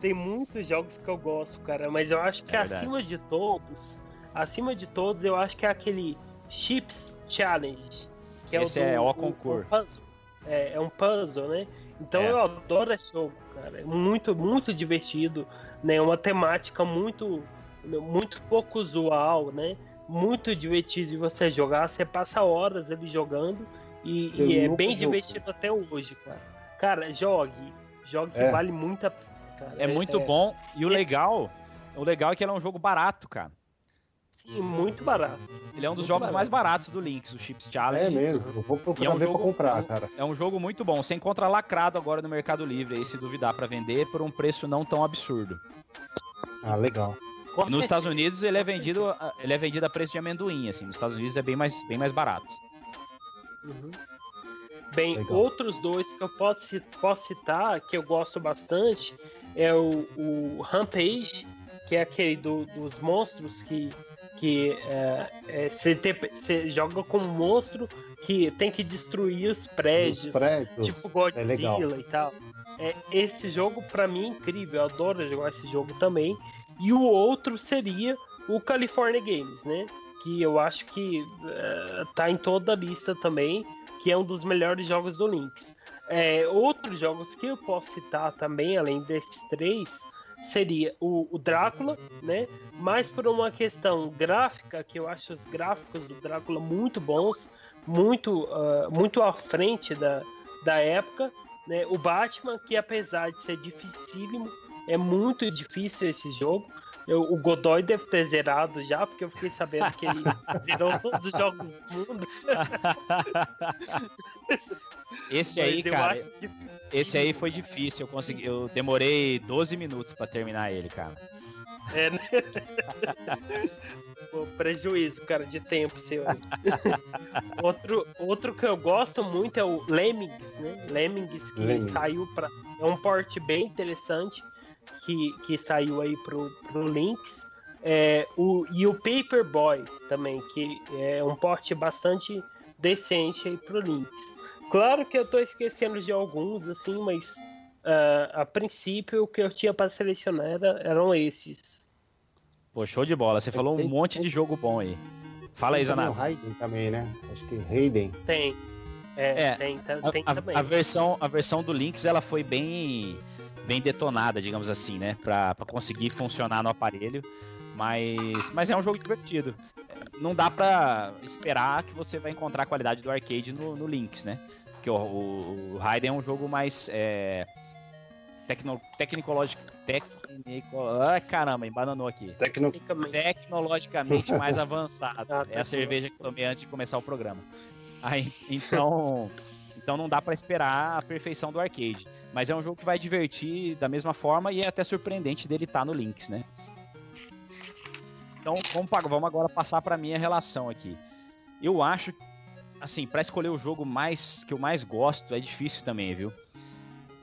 Tem muitos jogos que eu gosto, cara, mas eu acho que É acima de todos, acima de todos, eu acho que é aquele Chips Challenge. Que é Esse o do, é o concurso. puzzle. É, é um puzzle, né? Então É. eu adoro esse jogo, cara. É muito, muito divertido, né? Uma temática muito, muito pouco usual, né? Muito divertido de você jogar. Você passa horas ali jogando e, e é bem jogo. divertido até hoje, cara. Cara, jogue. Jogue que É. vale muito a pena, cara. É muito bom. E o esse- legal, o legal é que ele é um jogo barato, cara. Sim, muito barato. Ele é um dos Muito jogos barato. mais baratos do Lynx, o Chips Challenge. É mesmo, eu vou é procurar um ver jogo, pra comprar, cara. É um jogo muito bom. Você encontra lacrado agora no Mercado Livre, aí se duvidar pra vender, por um preço não tão absurdo. Ah, legal. Com Nos certeza. Estados Unidos ele é vendido, ele é vendido a preço de amendoim, assim. Nos Estados Unidos é bem mais, bem mais barato. Uhum. Bem, Legal. outros dois que eu posso, posso citar, que eu gosto bastante, é o, o Rampage, que é aquele do- dos monstros que que é, é, você, tem- você joga como um monstro que tem que destruir os prédios, Os prédios. tipo Godzilla é e tal. É, esse jogo, pra mim, é incrível. Eu adoro jogar esse jogo também. E o outro seria o California Games, né? Que eu acho que eh, tá em toda a lista também, que é um dos melhores jogos do Lynx. É, outros jogos que eu posso citar também, além desses três, seria o, o Drácula, né? Mais por uma questão gráfica, que eu acho os gráficos do Drácula muito bons, muito, ah, muito à frente da, da época. Né? O Batman, que apesar de ser dificílimo, é muito difícil esse jogo. Eu- o Godoy deve ter zerado já, porque eu fiquei sabendo que ele zerou todos os jogos do mundo. Esse aí, cara, esse aí foi difícil. Eu consegui, eu demorei 12 minutos pra terminar ele, cara. É, né? Pô, prejuízo, cara, de tempo seu. aí. outro, outro que eu gosto muito é o Lemmings, né? Lemmings que Lemmings. saiu para é um port bem interessante que, que saiu aí pro, pro Lynx. É, o, e o Paperboy também, que é um port bastante decente aí pro Lynx. Claro que eu tô esquecendo de alguns, assim, mas ah, a princípio o que eu tinha para selecionar era- eram esses. Pô, show de bola. Você falou um tem- monte de jogo bom aí. Fala aí, Tem também Zanato. o Raiden também, né? Acho que Raiden. Tem. É, É, tem, A, tem a- também. a versão, a versão do Lynx ela foi bem, bem detonada, digamos assim, né? Pra, pra conseguir funcionar no aparelho. Mas, mas é um jogo divertido. Não dá pra esperar que você vai encontrar a qualidade do arcade no, no Lynx, né? Porque o, o, o Raiden é um jogo mais. É, tecno, tecnicológico. Tecnico, ai, caramba, embananou aqui. Tecno... Tecnicamente. Tecnologicamente mais avançado. Ah, é a cerveja que eu tomei antes de começar o programa. Aí, então, então não dá pra esperar a perfeição do arcade. Mas é um jogo que vai divertir da mesma forma e é até surpreendente dele estar no Lynx, né? Então vamos, vamos agora passar pra minha relação aqui. Eu acho, assim, pra escolher o jogo mais que eu mais gosto é difícil também, viu?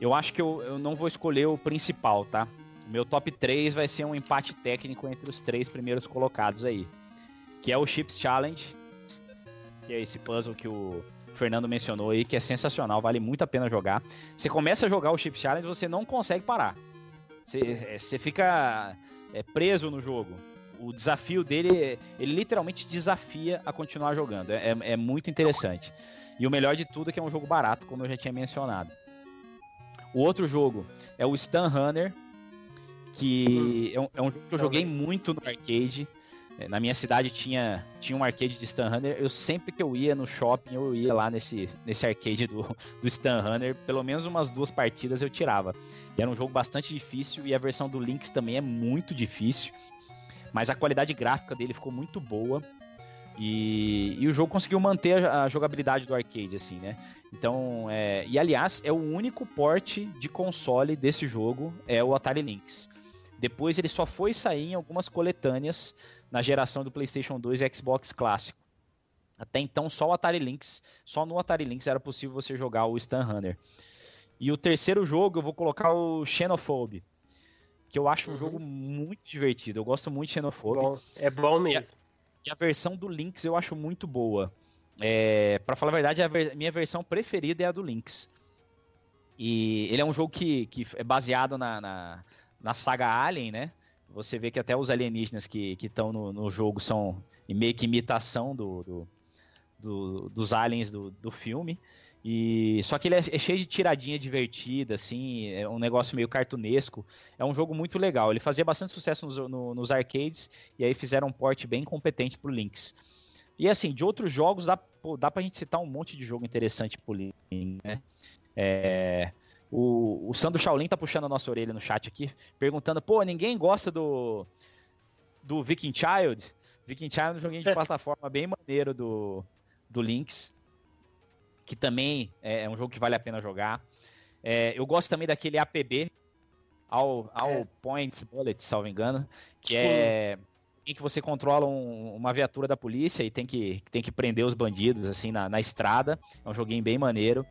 Eu acho que eu, eu não vou escolher o principal, tá? O meu top 3 vai ser um empate técnico entre os três primeiros colocados aí. Que é o Chips Challenge, que é esse puzzle que o Fernando mencionou aí, que é sensacional, vale muito a pena jogar. Você começa a jogar o Chips Challenge, você não consegue parar. Você, é, você fica é, preso no jogo. O desafio dele, ele literalmente desafia a continuar jogando. É, é- é muito interessante. E o melhor de tudo é que é um jogo barato, como eu já tinha mencionado. O outro jogo é o Stun Runner, que é um, é um jogo que eu joguei muito no arcade. É, Na minha cidade tinha, tinha um arcade de Stun Runner. Eu sempre que eu ia no shopping, eu ia lá nesse, nesse arcade do, do Stun Runner. Pelo menos umas duas partidas eu tirava. E era um jogo bastante difícil e a versão do Lynx também é muito difícil. Mas a qualidade gráfica dele ficou muito boa. E, e o jogo conseguiu manter a, a jogabilidade do arcade, assim, né? Então, é, e aliás, é o único porte de console desse jogo, é o Atari Lynx. Depois ele só foi sair em algumas coletâneas na geração do PlayStation 2 e Xbox clássico. Até então, só o Atari Lynx, só no Atari Lynx era possível você jogar o Stan Hunter. E o terceiro jogo eu vou colocar o Xenophobe, que eu acho um Uhum. jogo muito divertido. Eu gosto muito de Xenophobe. Bom, é bom mesmo. E a versão do Lynx eu acho muito boa. É, para falar a verdade, a ver- minha versão preferida é a do Lynx. E ele é um jogo que, que é baseado na, na, na saga Alien, né? Você vê que até os alienígenas que estão no, no jogo são meio que imitação do, do- do- dos aliens do, do filme. E só que ele é, é cheio de tiradinha divertida, assim, é um negócio meio cartunesco. É um jogo muito legal. Ele fazia bastante sucesso nos, no- nos arcades e aí fizeram um port bem competente pro Lynx. E assim, de outros jogos, dá, pô, dá pra gente citar um monte de jogo interessante pro Lynx, né? É, o, o Sandro Shaolin tá puxando a nossa orelha no chat aqui, perguntando, pô, ninguém gosta do, do Viking Child? Viking Child é um joguinho de plataforma bem maneiro do, do Lynx, que também é, é um jogo que vale a pena jogar. É, eu gosto também daquele APB, All, All É. Points Bullet, salvo engano, que é em que você controla um- uma viatura da polícia e tem que, tem que prender os bandidos assim na, na estrada. É um joguinho bem maneiro.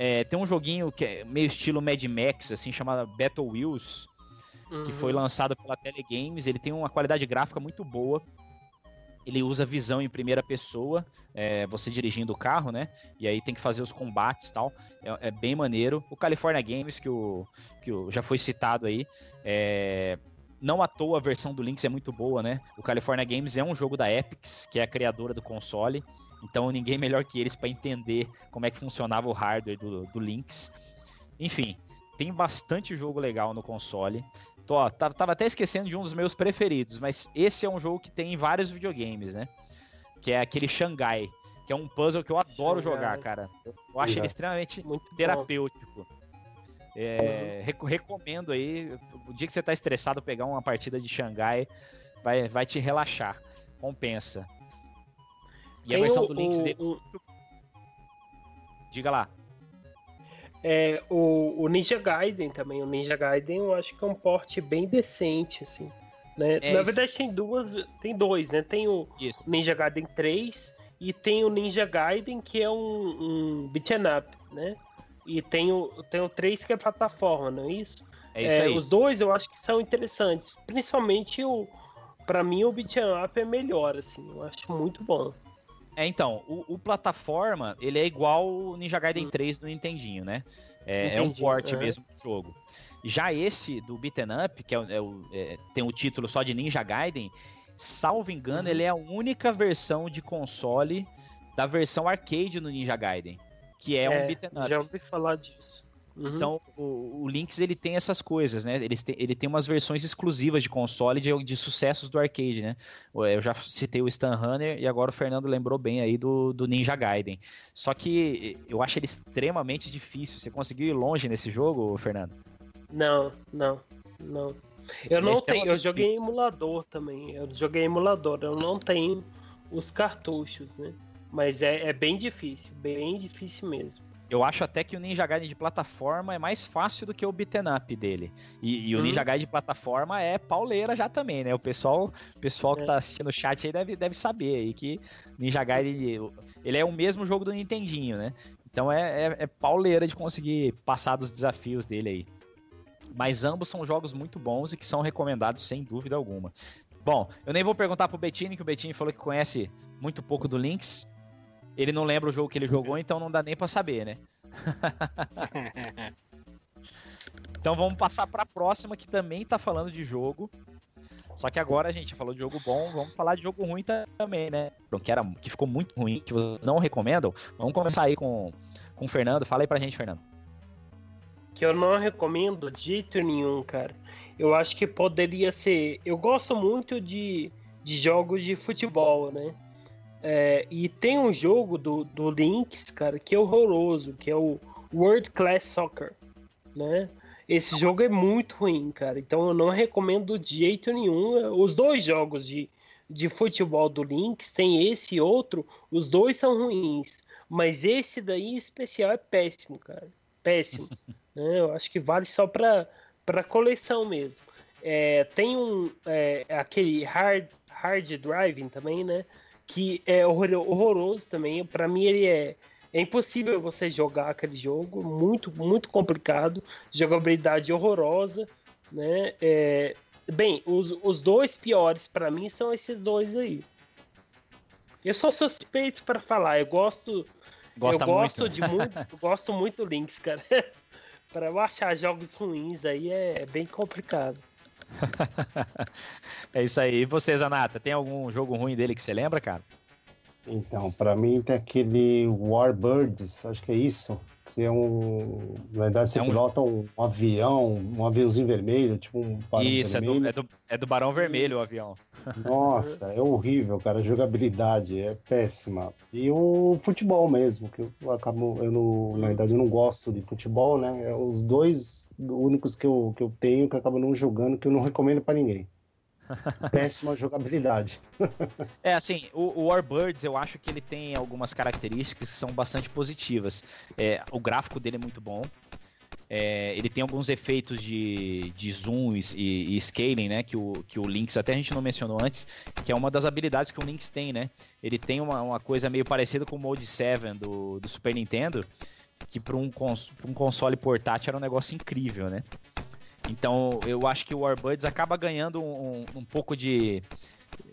É, tem um joguinho que é meio estilo Mad Max, assim, chamado Battle Wheels, que foi Uhum. lançado pela Telegames. Ele tem uma qualidade gráfica muito boa. Ele usa visão em primeira pessoa, é, você dirigindo o carro, né? E aí tem que fazer os combates e tal. É, é bem maneiro. O California Games, que, o, que o, já foi citado aí, é, não à toa a versão do Lynx é muito boa, né? O California Games é um jogo da Epics, que é a criadora do console. Então ninguém melhor que eles para entender como é que funcionava o hardware do, do Lynx. Enfim, tem bastante jogo legal no console. Tô, ó, tava, até esquecendo de um dos meus preferidos, mas esse é um jogo que tem em vários videogames, né? Que é aquele Shanghai, que é um puzzle que eu adoro jogar, cara. Eu, acho ele extremamente Muito terapêutico. É, reco- recomendo aí, o dia que você tá estressado, pegar uma partida de Xangai vai, vai te relaxar. Compensa. E a Tem versão o- do Lynx dele. o- Diga lá. É, o, o Ninja Gaiden também. O Ninja Gaiden eu acho que é um porte bem decente, assim. Né? É, Na verdade tem duas. Tem dois, né? Tem o Isso. Ninja Gaiden 3 e tem o Ninja Gaiden que é um, um beat'em up, né? E tem o, tem o 3 que é plataforma, não é isso? É isso É, aí. Os dois eu acho que são interessantes. Principalmente o. Pra mim o beat'em up é melhor, assim. Eu acho muito bom. É, então, o, o plataforma, ele é igual o Ninja Gaiden 3 do Nintendinho, né? É, é um porte aham. mesmo do jogo. Já esse do Beaten Up, que é, o- é é, tem o título só de Ninja Gaiden, salvo engano, Uhum. ele é a única versão de console da versão arcade no Ninja Gaiden, que é, um Beaten Up. Já ouvi falar disso. Uhum. Então, o, o Lynx ele tem essas coisas, né? Ele tem, ele tem umas versões exclusivas de console de, de sucessos do arcade, né? Eu já citei o Stan Runner e agora o Fernando lembrou bem aí do, do Ninja Gaiden. Só que eu acho ele extremamente difícil. Você conseguiu ir longe nesse jogo, Fernando? Não, não, não. Eu Ele é não tenho, eu joguei difícil. emulador também. Eu joguei em emulador, eu não tenho os cartuchos, né? Mas é, é bem difícil, bem difícil mesmo. Eu acho até que o Ninja Gaiden de plataforma é mais fácil do que o beaten up dele. E, e o Hum. Ninja Gaiden de plataforma é pauleira já também, né? O pessoal, o pessoal que É. tá assistindo o chat aí deve, deve saber aí que Ninja Gaiden, ele é o mesmo jogo do Nintendinho, né? Então é, é, é pauleira de conseguir passar dos desafios dele aí. Mas ambos são jogos muito bons e que são recomendados sem dúvida alguma. Bom, eu nem vou perguntar pro Bettini, que o Bettini falou que conhece muito pouco do Lynx. Ele não lembra o jogo que ele jogou, então não dá nem pra saber, né? Então vamos passar para a próxima que também tá falando de jogo. Só que agora a gente falou de jogo bom, vamos falar de jogo ruim também, né? Que, era, que ficou muito ruim, que vocês não recomendam. Vamos começar aí com, com o Fernando. Fala aí pra gente, Fernando. Que eu não recomendo de jeito nenhum, cara. Eu acho que poderia ser. Eu gosto muito de, de jogos de futebol, né? É, e tem um jogo do, do Lynx, cara, que é horroroso, que é o World Class Soccer, né? Esse jogo é muito ruim, cara. Então eu não recomendo de jeito nenhum. Os dois jogos de, de futebol do Lynx, tem esse e outro, os dois são ruins. Mas esse daí em especial é péssimo, cara. Péssimo. né? Eu acho que vale só pra, pra coleção mesmo. É, tem um. é, aquele hard, hard driving também, né? Que é horror- horroroso também. Pra mim, ele é. É impossível você jogar aquele jogo, muito, muito complicado, jogabilidade horrorosa, né? É, bem, os, os dois piores pra mim são esses dois aí. Eu sou suspeito pra falar, eu gosto, Gosta eu gosto muito. de muito, eu gosto muito do Lynx, cara. Pra eu achar jogos ruins aí é bem complicado. é isso aí. E você, Zanata, tem algum jogo ruim dele que você lembra, cara? Então, pra mim tem aquele Warbirds, acho que é isso. Que você é um. Na verdade, você É um- pilota um, um avião, um aviãozinho vermelho, tipo um barão Isso, é do, vermelho. é, do, é do Barão Vermelho o avião. Nossa, é horrível, cara. A jogabilidade é péssima. E o futebol mesmo, que eu acabo. Eu não, na verdade, eu não gosto de futebol, né? É os dois únicos que eu, que eu tenho que eu acabo não jogando, que eu não recomendo pra ninguém. Péssima jogabilidade. É, assim, o, o Warbirds eu acho que ele tem algumas características que são bastante positivas. É, o gráfico dele é muito bom. É, ele tem alguns efeitos de, de zoom e, e- scaling, né? Que o, que o Lynx, até a gente não mencionou antes, que é uma das habilidades que o Lynx tem, né? Ele tem uma, uma coisa meio parecida com o Mode 7 do, do Super Nintendo, que para um, cons- um console portátil era um negócio incrível, né? Então eu acho que o Warbirds acaba ganhando um, um- um pouco de.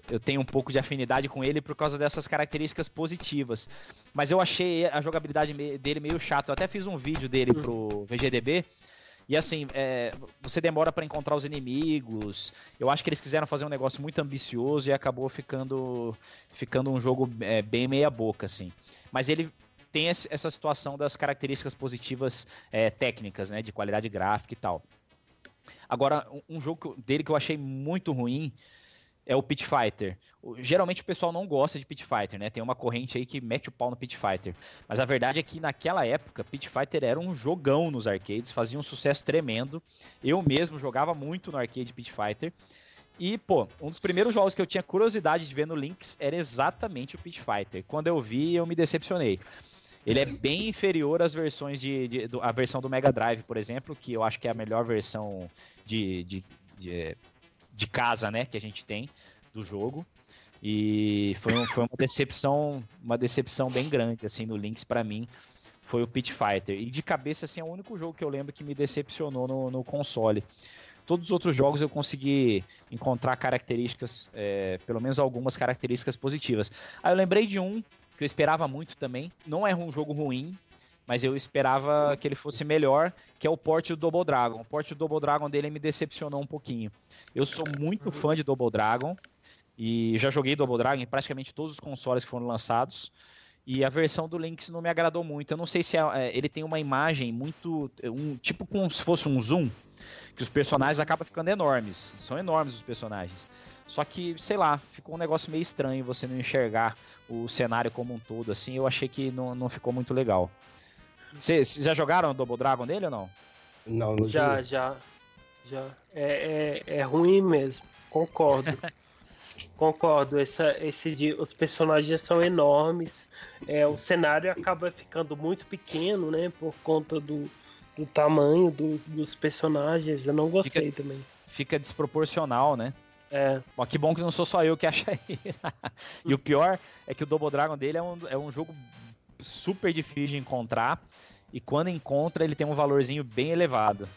Eu tenho um pouco de afinidade com ele por causa dessas características positivas. Mas eu achei a jogabilidade dele meio chato. Eu até fiz um vídeo dele pro VGDB. E assim, é, você demora para encontrar os inimigos. Eu acho que eles quiseram fazer um negócio muito ambicioso e acabou ficando, ficando um jogo é, bem meia boca, assim. Mas ele tem essa situação das características positivas é, técnicas, né, de qualidade gráfica e tal. Agora, um, jogo dele que eu achei muito ruim é o Pit Fighter. Geralmente o pessoal não gosta de Pit Fighter, né? Tem uma corrente aí que mete o pau no Pit Fighter. Mas a verdade é que naquela época, Pit Fighter era um jogão nos arcades, fazia um sucesso tremendo. Eu mesmo jogava muito no arcade Pit Fighter. E, pô, um dos primeiros jogos que eu tinha curiosidade de ver no Lynx era exatamente o Pit Fighter. Quando eu vi, eu me decepcionei. Ele é bem inferior às versões de, de- a versão do Mega Drive, por exemplo, que eu acho que é a melhor versão de, de, de, de casa, né, que a gente tem do jogo. E foi, um- foi uma decepção, uma decepção bem grande assim no Lynx pra mim. Foi o Pit Fighter. E de cabeça assim é o único jogo que eu lembro que me decepcionou no, no console. Todos os outros jogos eu consegui encontrar características, é, pelo menos algumas características positivas. Aí eu lembrei de um que eu esperava muito também. Não é um jogo ruim, mas eu esperava que ele fosse melhor, que é o port do Double Dragon. O port do Double Dragon dele me decepcionou um pouquinho. Eu sou muito fã de Double Dragon e já joguei Double Dragon em praticamente todos os consoles que foram lançados. E a versão do Lynx não me agradou muito. Eu não sei se é- é, ele tem uma imagem muito. Um, tipo como se fosse um zoom, que os personagens acabam ficando enormes. São enormes os personagens. Só que, sei lá, ficou um negócio meio estranho você não enxergar o cenário como um todo, assim. Eu achei que não, não ficou muito legal. Vocês já jogaram o Double Dragon dele ou não? Não, não Já, joguei. já. Já. É, é, é ruim mesmo. Concordo. Concordo. Essa, esse de, os personagens são enormes. É, o cenário acaba ficando muito pequeno, né? Por conta do, do tamanho do- dos personagens. Eu não gostei também. Fica desproporcional, né? É. Bom, que bom que não sou só eu que acha isso. e o pior é que o Double Dragon dele é um, é um jogo super difícil de encontrar. E quando encontra, ele tem um valorzinho bem elevado.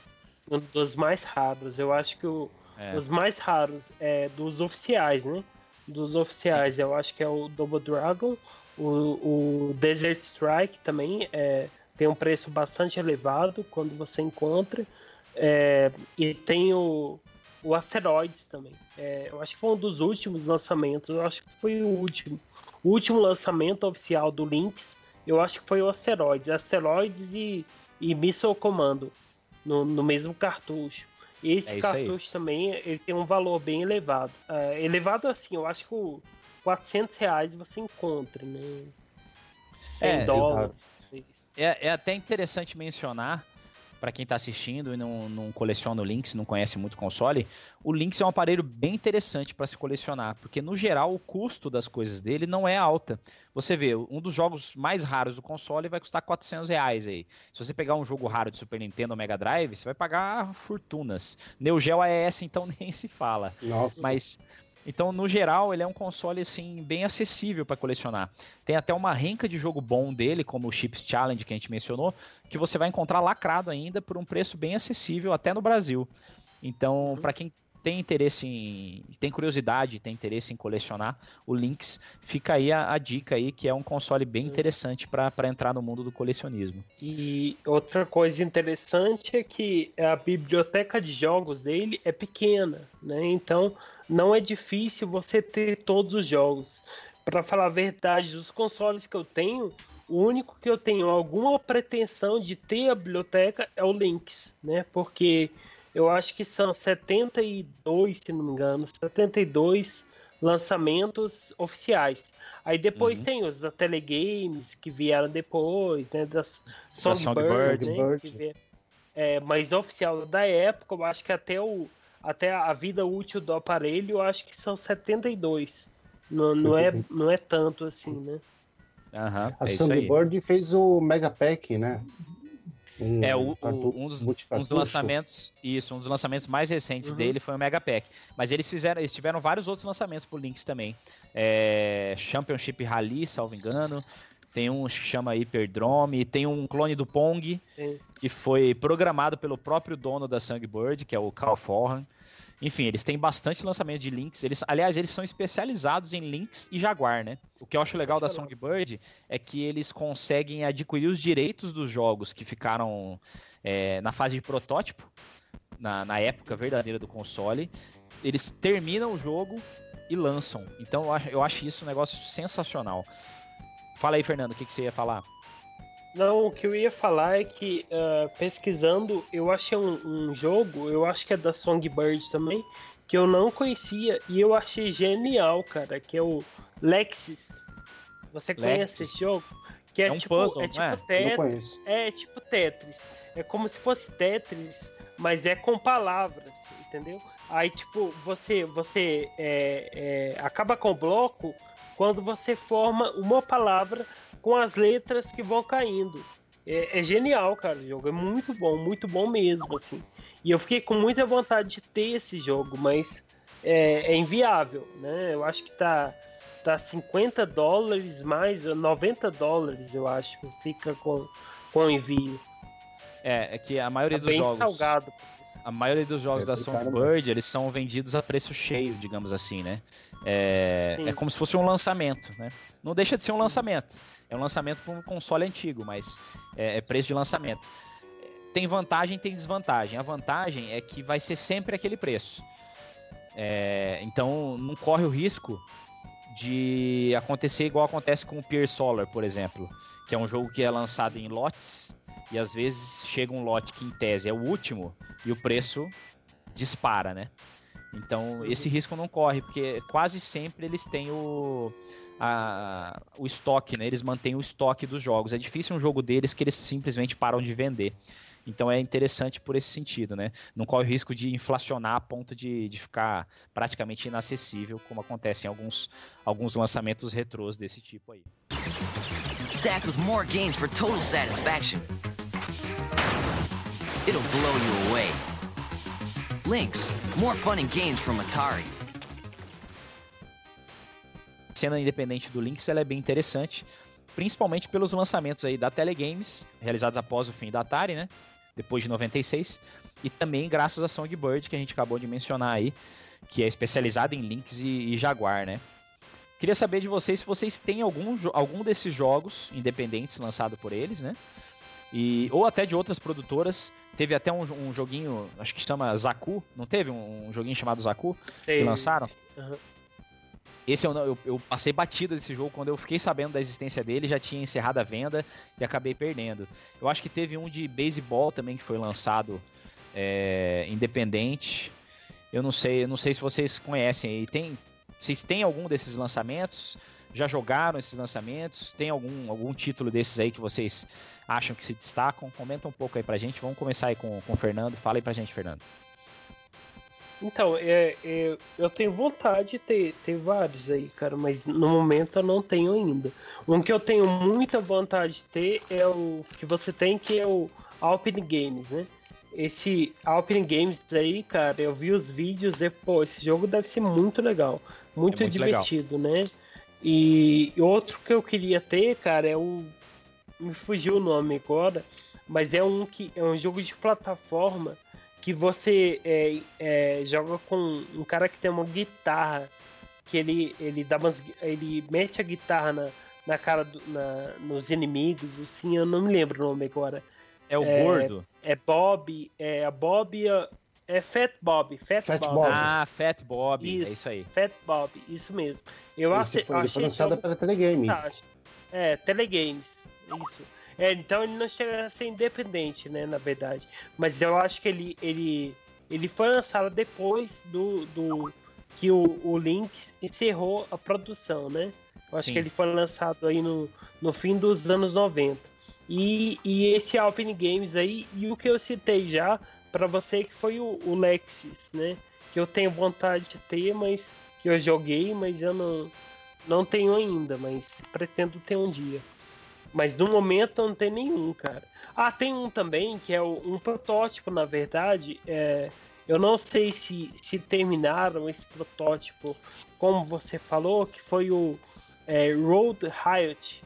Um dos mais raros. Eu acho que o, É. os mais raros é dos oficiais, né? Dos oficiais, eu acho que é o Double Dragon, o, o Desert Strike também é, tem um preço bastante elevado quando você encontra. É, e tem o, o Asteroids também. É, eu acho que foi um dos últimos lançamentos. Eu acho que foi o último. O último lançamento oficial do Lynx, eu acho que foi o Asteroids. Asteroids e, e Missile Commando no, no mesmo cartucho. Esse É cartucho também ele tem um valor bem elevado. É, elevado assim, eu acho que o 400 reais você encontra, né? 100 É, dólares. É, é até interessante mencionar, para quem está assistindo e não, não coleciona o Lynx, não conhece muito o console, o Lynx é um aparelho bem interessante para se colecionar, porque no geral o custo das coisas dele não é alta. Você vê, um dos jogos mais raros do console vai custar 400 reais aí. Se você pegar um jogo raro de Super Nintendo ou Mega Drive, você vai pagar fortunas. Neo Geo AES então nem se fala. Nossa. Mas Então, no geral, ele é um console assim bem acessível para colecionar. Tem até uma renca de jogo bom dele, como o Chips Challenge que a gente mencionou, que você vai encontrar lacrado ainda por um preço bem acessível até no Brasil. Então, para quem tem interesse em. tem curiosidade, tem interesse em colecionar o Lynx, fica aí a, a dica aí, que é um console bem interessante para entrar no mundo do colecionismo. E outra coisa interessante é que a biblioteca de jogos dele é pequena, né? Então não é difícil você ter todos os jogos. Para falar a verdade, dos consoles que eu tenho, o único que eu tenho alguma pretensão de ter a biblioteca é o Lynx, né? Porque eu acho que são 72, se não me engano, 72 lançamentos oficiais. Aí depois uhum. tem os da Telegames que vieram depois, né? Das Songbird, Songbird. né? É, mas oficial da época, eu acho que até o até a vida útil do aparelho, eu acho que são 72. Não, não, é, não é tanto assim, né? Uhum, a é Songbird fez o Mega Pack, né? Um, é, o, o, um, dos, um, dos, lançamentos. Isso, um dos lançamentos mais recentes uhum. dele foi o Mega Pack. Mas eles fizeram, eles tiveram vários outros lançamentos por Lynx também. É, Championship Rally, salvo engano. Tem um que chama Hyperdrome, tem um clone do Pong, Sim. que foi programado pelo próprio dono da Songbird, que é o Carl Forhan. Enfim, eles têm bastante lançamento de links. Eles, aliás, eles são especializados em links e Jaguar, né? O que eu acho legal da Songbird é que eles conseguem adquirir os direitos dos jogos que ficaram é, na fase de protótipo, na, na época verdadeira do console. Eles terminam o jogo e lançam. Então eu acho, eu acho isso um negócio sensacional. Fala aí, Fernando, o que, que você ia falar? Não, o que eu ia falar é que uh, pesquisando, eu achei um, um, jogo, eu acho que é da Songbird também, que eu não conhecia e eu achei genial, cara, que é o Lexis. Você conhece Lexis. esse jogo? Que é, é um tipo, puzzle, é tipo é? Tetris. É tipo Tetris. É como se fosse Tetris, mas é com palavras, entendeu? Aí, tipo, você, você é, é, acaba com o bloco quando você forma uma palavra com as letras que vão caindo. É, é, genial, cara, o jogo. É muito bom, muito bom mesmo, assim. E eu fiquei com muita vontade de ter esse jogo, mas é, é inviável, né? Eu acho que tá, tá 50 dólares mais, 90 dólares, eu acho, fica com, com envio. É, é que a maioria tá dos bem jogos. salgado. A maioria dos jogos é, da Songbird, eles são vendidos a preço cheio, digamos assim, né? É, é como se fosse um lançamento, né? Não deixa de ser um lançamento. É um lançamento para um console antigo, mas é, é preço de lançamento. Tem vantagem, tem desvantagem. A vantagem é que vai ser sempre aquele preço. É, então não corre o risco de acontecer igual acontece com o Pier Solar, por exemplo, que é um jogo que é lançado em lotes e às vezes chega um lote que em tese é o último e o preço dispara, né? Então esse risco não corre, porque quase sempre eles têm o, a, o estoque, né? Eles mantêm o estoque dos jogos. É difícil um jogo deles que eles simplesmente param de vender. Então é interessante por esse sentido, né? Não corre o risco de inflacionar a ponto de, de ficar praticamente inacessível, como acontece em alguns, alguns lançamentos retrôs desse tipo aí. Stacked with more games for total satisfaction. It'll blow you away. Links, more fun and games from Atari cena independente do Lynx ela é bem interessante, principalmente pelos lançamentos aí da Telegames, realizados após o fim da Atari, né? Depois de 96, e também graças a Songbird, que a gente acabou de mencionar aí, que é especializada em Lynx e, e Jaguar, né? Queria saber de vocês se vocês têm algum, algum desses jogos independentes lançado por eles, né? E, ou até de outras produtoras. Teve até um, um joguinho, acho que chama Zaku, não teve um, um joguinho chamado Zaku que lançaram? Uhum. Esse eu, eu, eu, passei batida desse jogo quando eu fiquei sabendo da existência dele, já tinha encerrado a venda e acabei perdendo. Eu acho que teve um de beisebol também que foi lançado é, independente. Eu não sei, eu não sei se vocês conhecem aí. Tem, vocês têm algum desses lançamentos? Já jogaram esses lançamentos? Tem algum, algum título desses aí que vocês acham que se destacam? Comenta um pouco aí pra gente. Vamos começar aí com, com o Fernando. Fala aí pra gente, Fernando. Então, é, é, eu tenho vontade de ter, ter vários aí, cara, mas no momento eu não tenho ainda. Um que eu tenho muita vontade de ter é o que você tem, que é o Alpine Games, né? Esse Alpine Games aí, cara, eu vi os vídeos e, pô, esse jogo deve ser muito legal. muito, É muito legal. divertido, né? E outro que eu queria ter, cara, é o. Me fugiu o nome agora, mas é um que é um jogo de plataforma que você é, é, joga com um cara que tem uma guitarra, que ele, ele dá umas, ele mete a guitarra na, na cara do, na, nos inimigos, assim, eu não me lembro o nome agora. É o É, gordo? É Bob, é a Bob, é Fat Bob, Fat, Fat Bob. Bob. Ah, Fat Bob. É Isso. isso aí. Fat Bob, isso mesmo. Eu Esse achei, foi, ele achei foi lançado jogo pela Telegames. É, Telegames, isso. É, então ele não chega a ser independente, né, na verdade. Mas eu acho que ele, ele, ele foi lançado depois do, do que o, o Link encerrou a produção, né? Eu acho Sim. que ele foi lançado aí no, no fim dos anos 90. E, e esse Alpine Games aí, e o que eu citei já pra você, que foi o, o Lexus, né? Que eu tenho vontade de ter, mas que eu joguei, mas eu não, não tenho ainda, mas pretendo ter um dia. Mas no momento não tem nenhum, cara. Ah, tem um também, que é um protótipo, na verdade. É, eu não sei se, se terminaram esse protótipo, como você falou, que foi o é, Road Riot.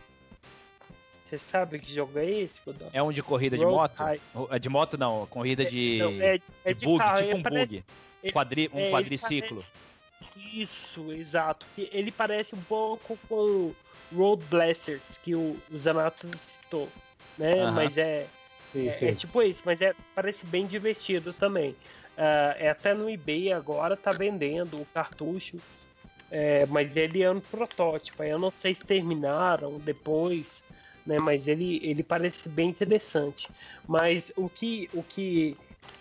Você sabe que jogo é esse, Godó? É um de corrida de Road moto? Riot. É de moto não, corrida de, Não, é, é de bug, carro, tipo ele um parece- bug. ele- Quadri, um é, quadriciclo. parece- Isso, exato. Que ele parece um pouco com Road Blasters, que o, o Zanata citou. Né? Mas é, Sim, é, sim. é tipo isso, mas é, parece bem divertido também. Ah, é até no eBay agora tá vendendo o cartucho. É, mas ele é um protótipo. aí Eu não sei se terminaram depois, né? Mas ele, ele parece bem interessante. Mas o que, o que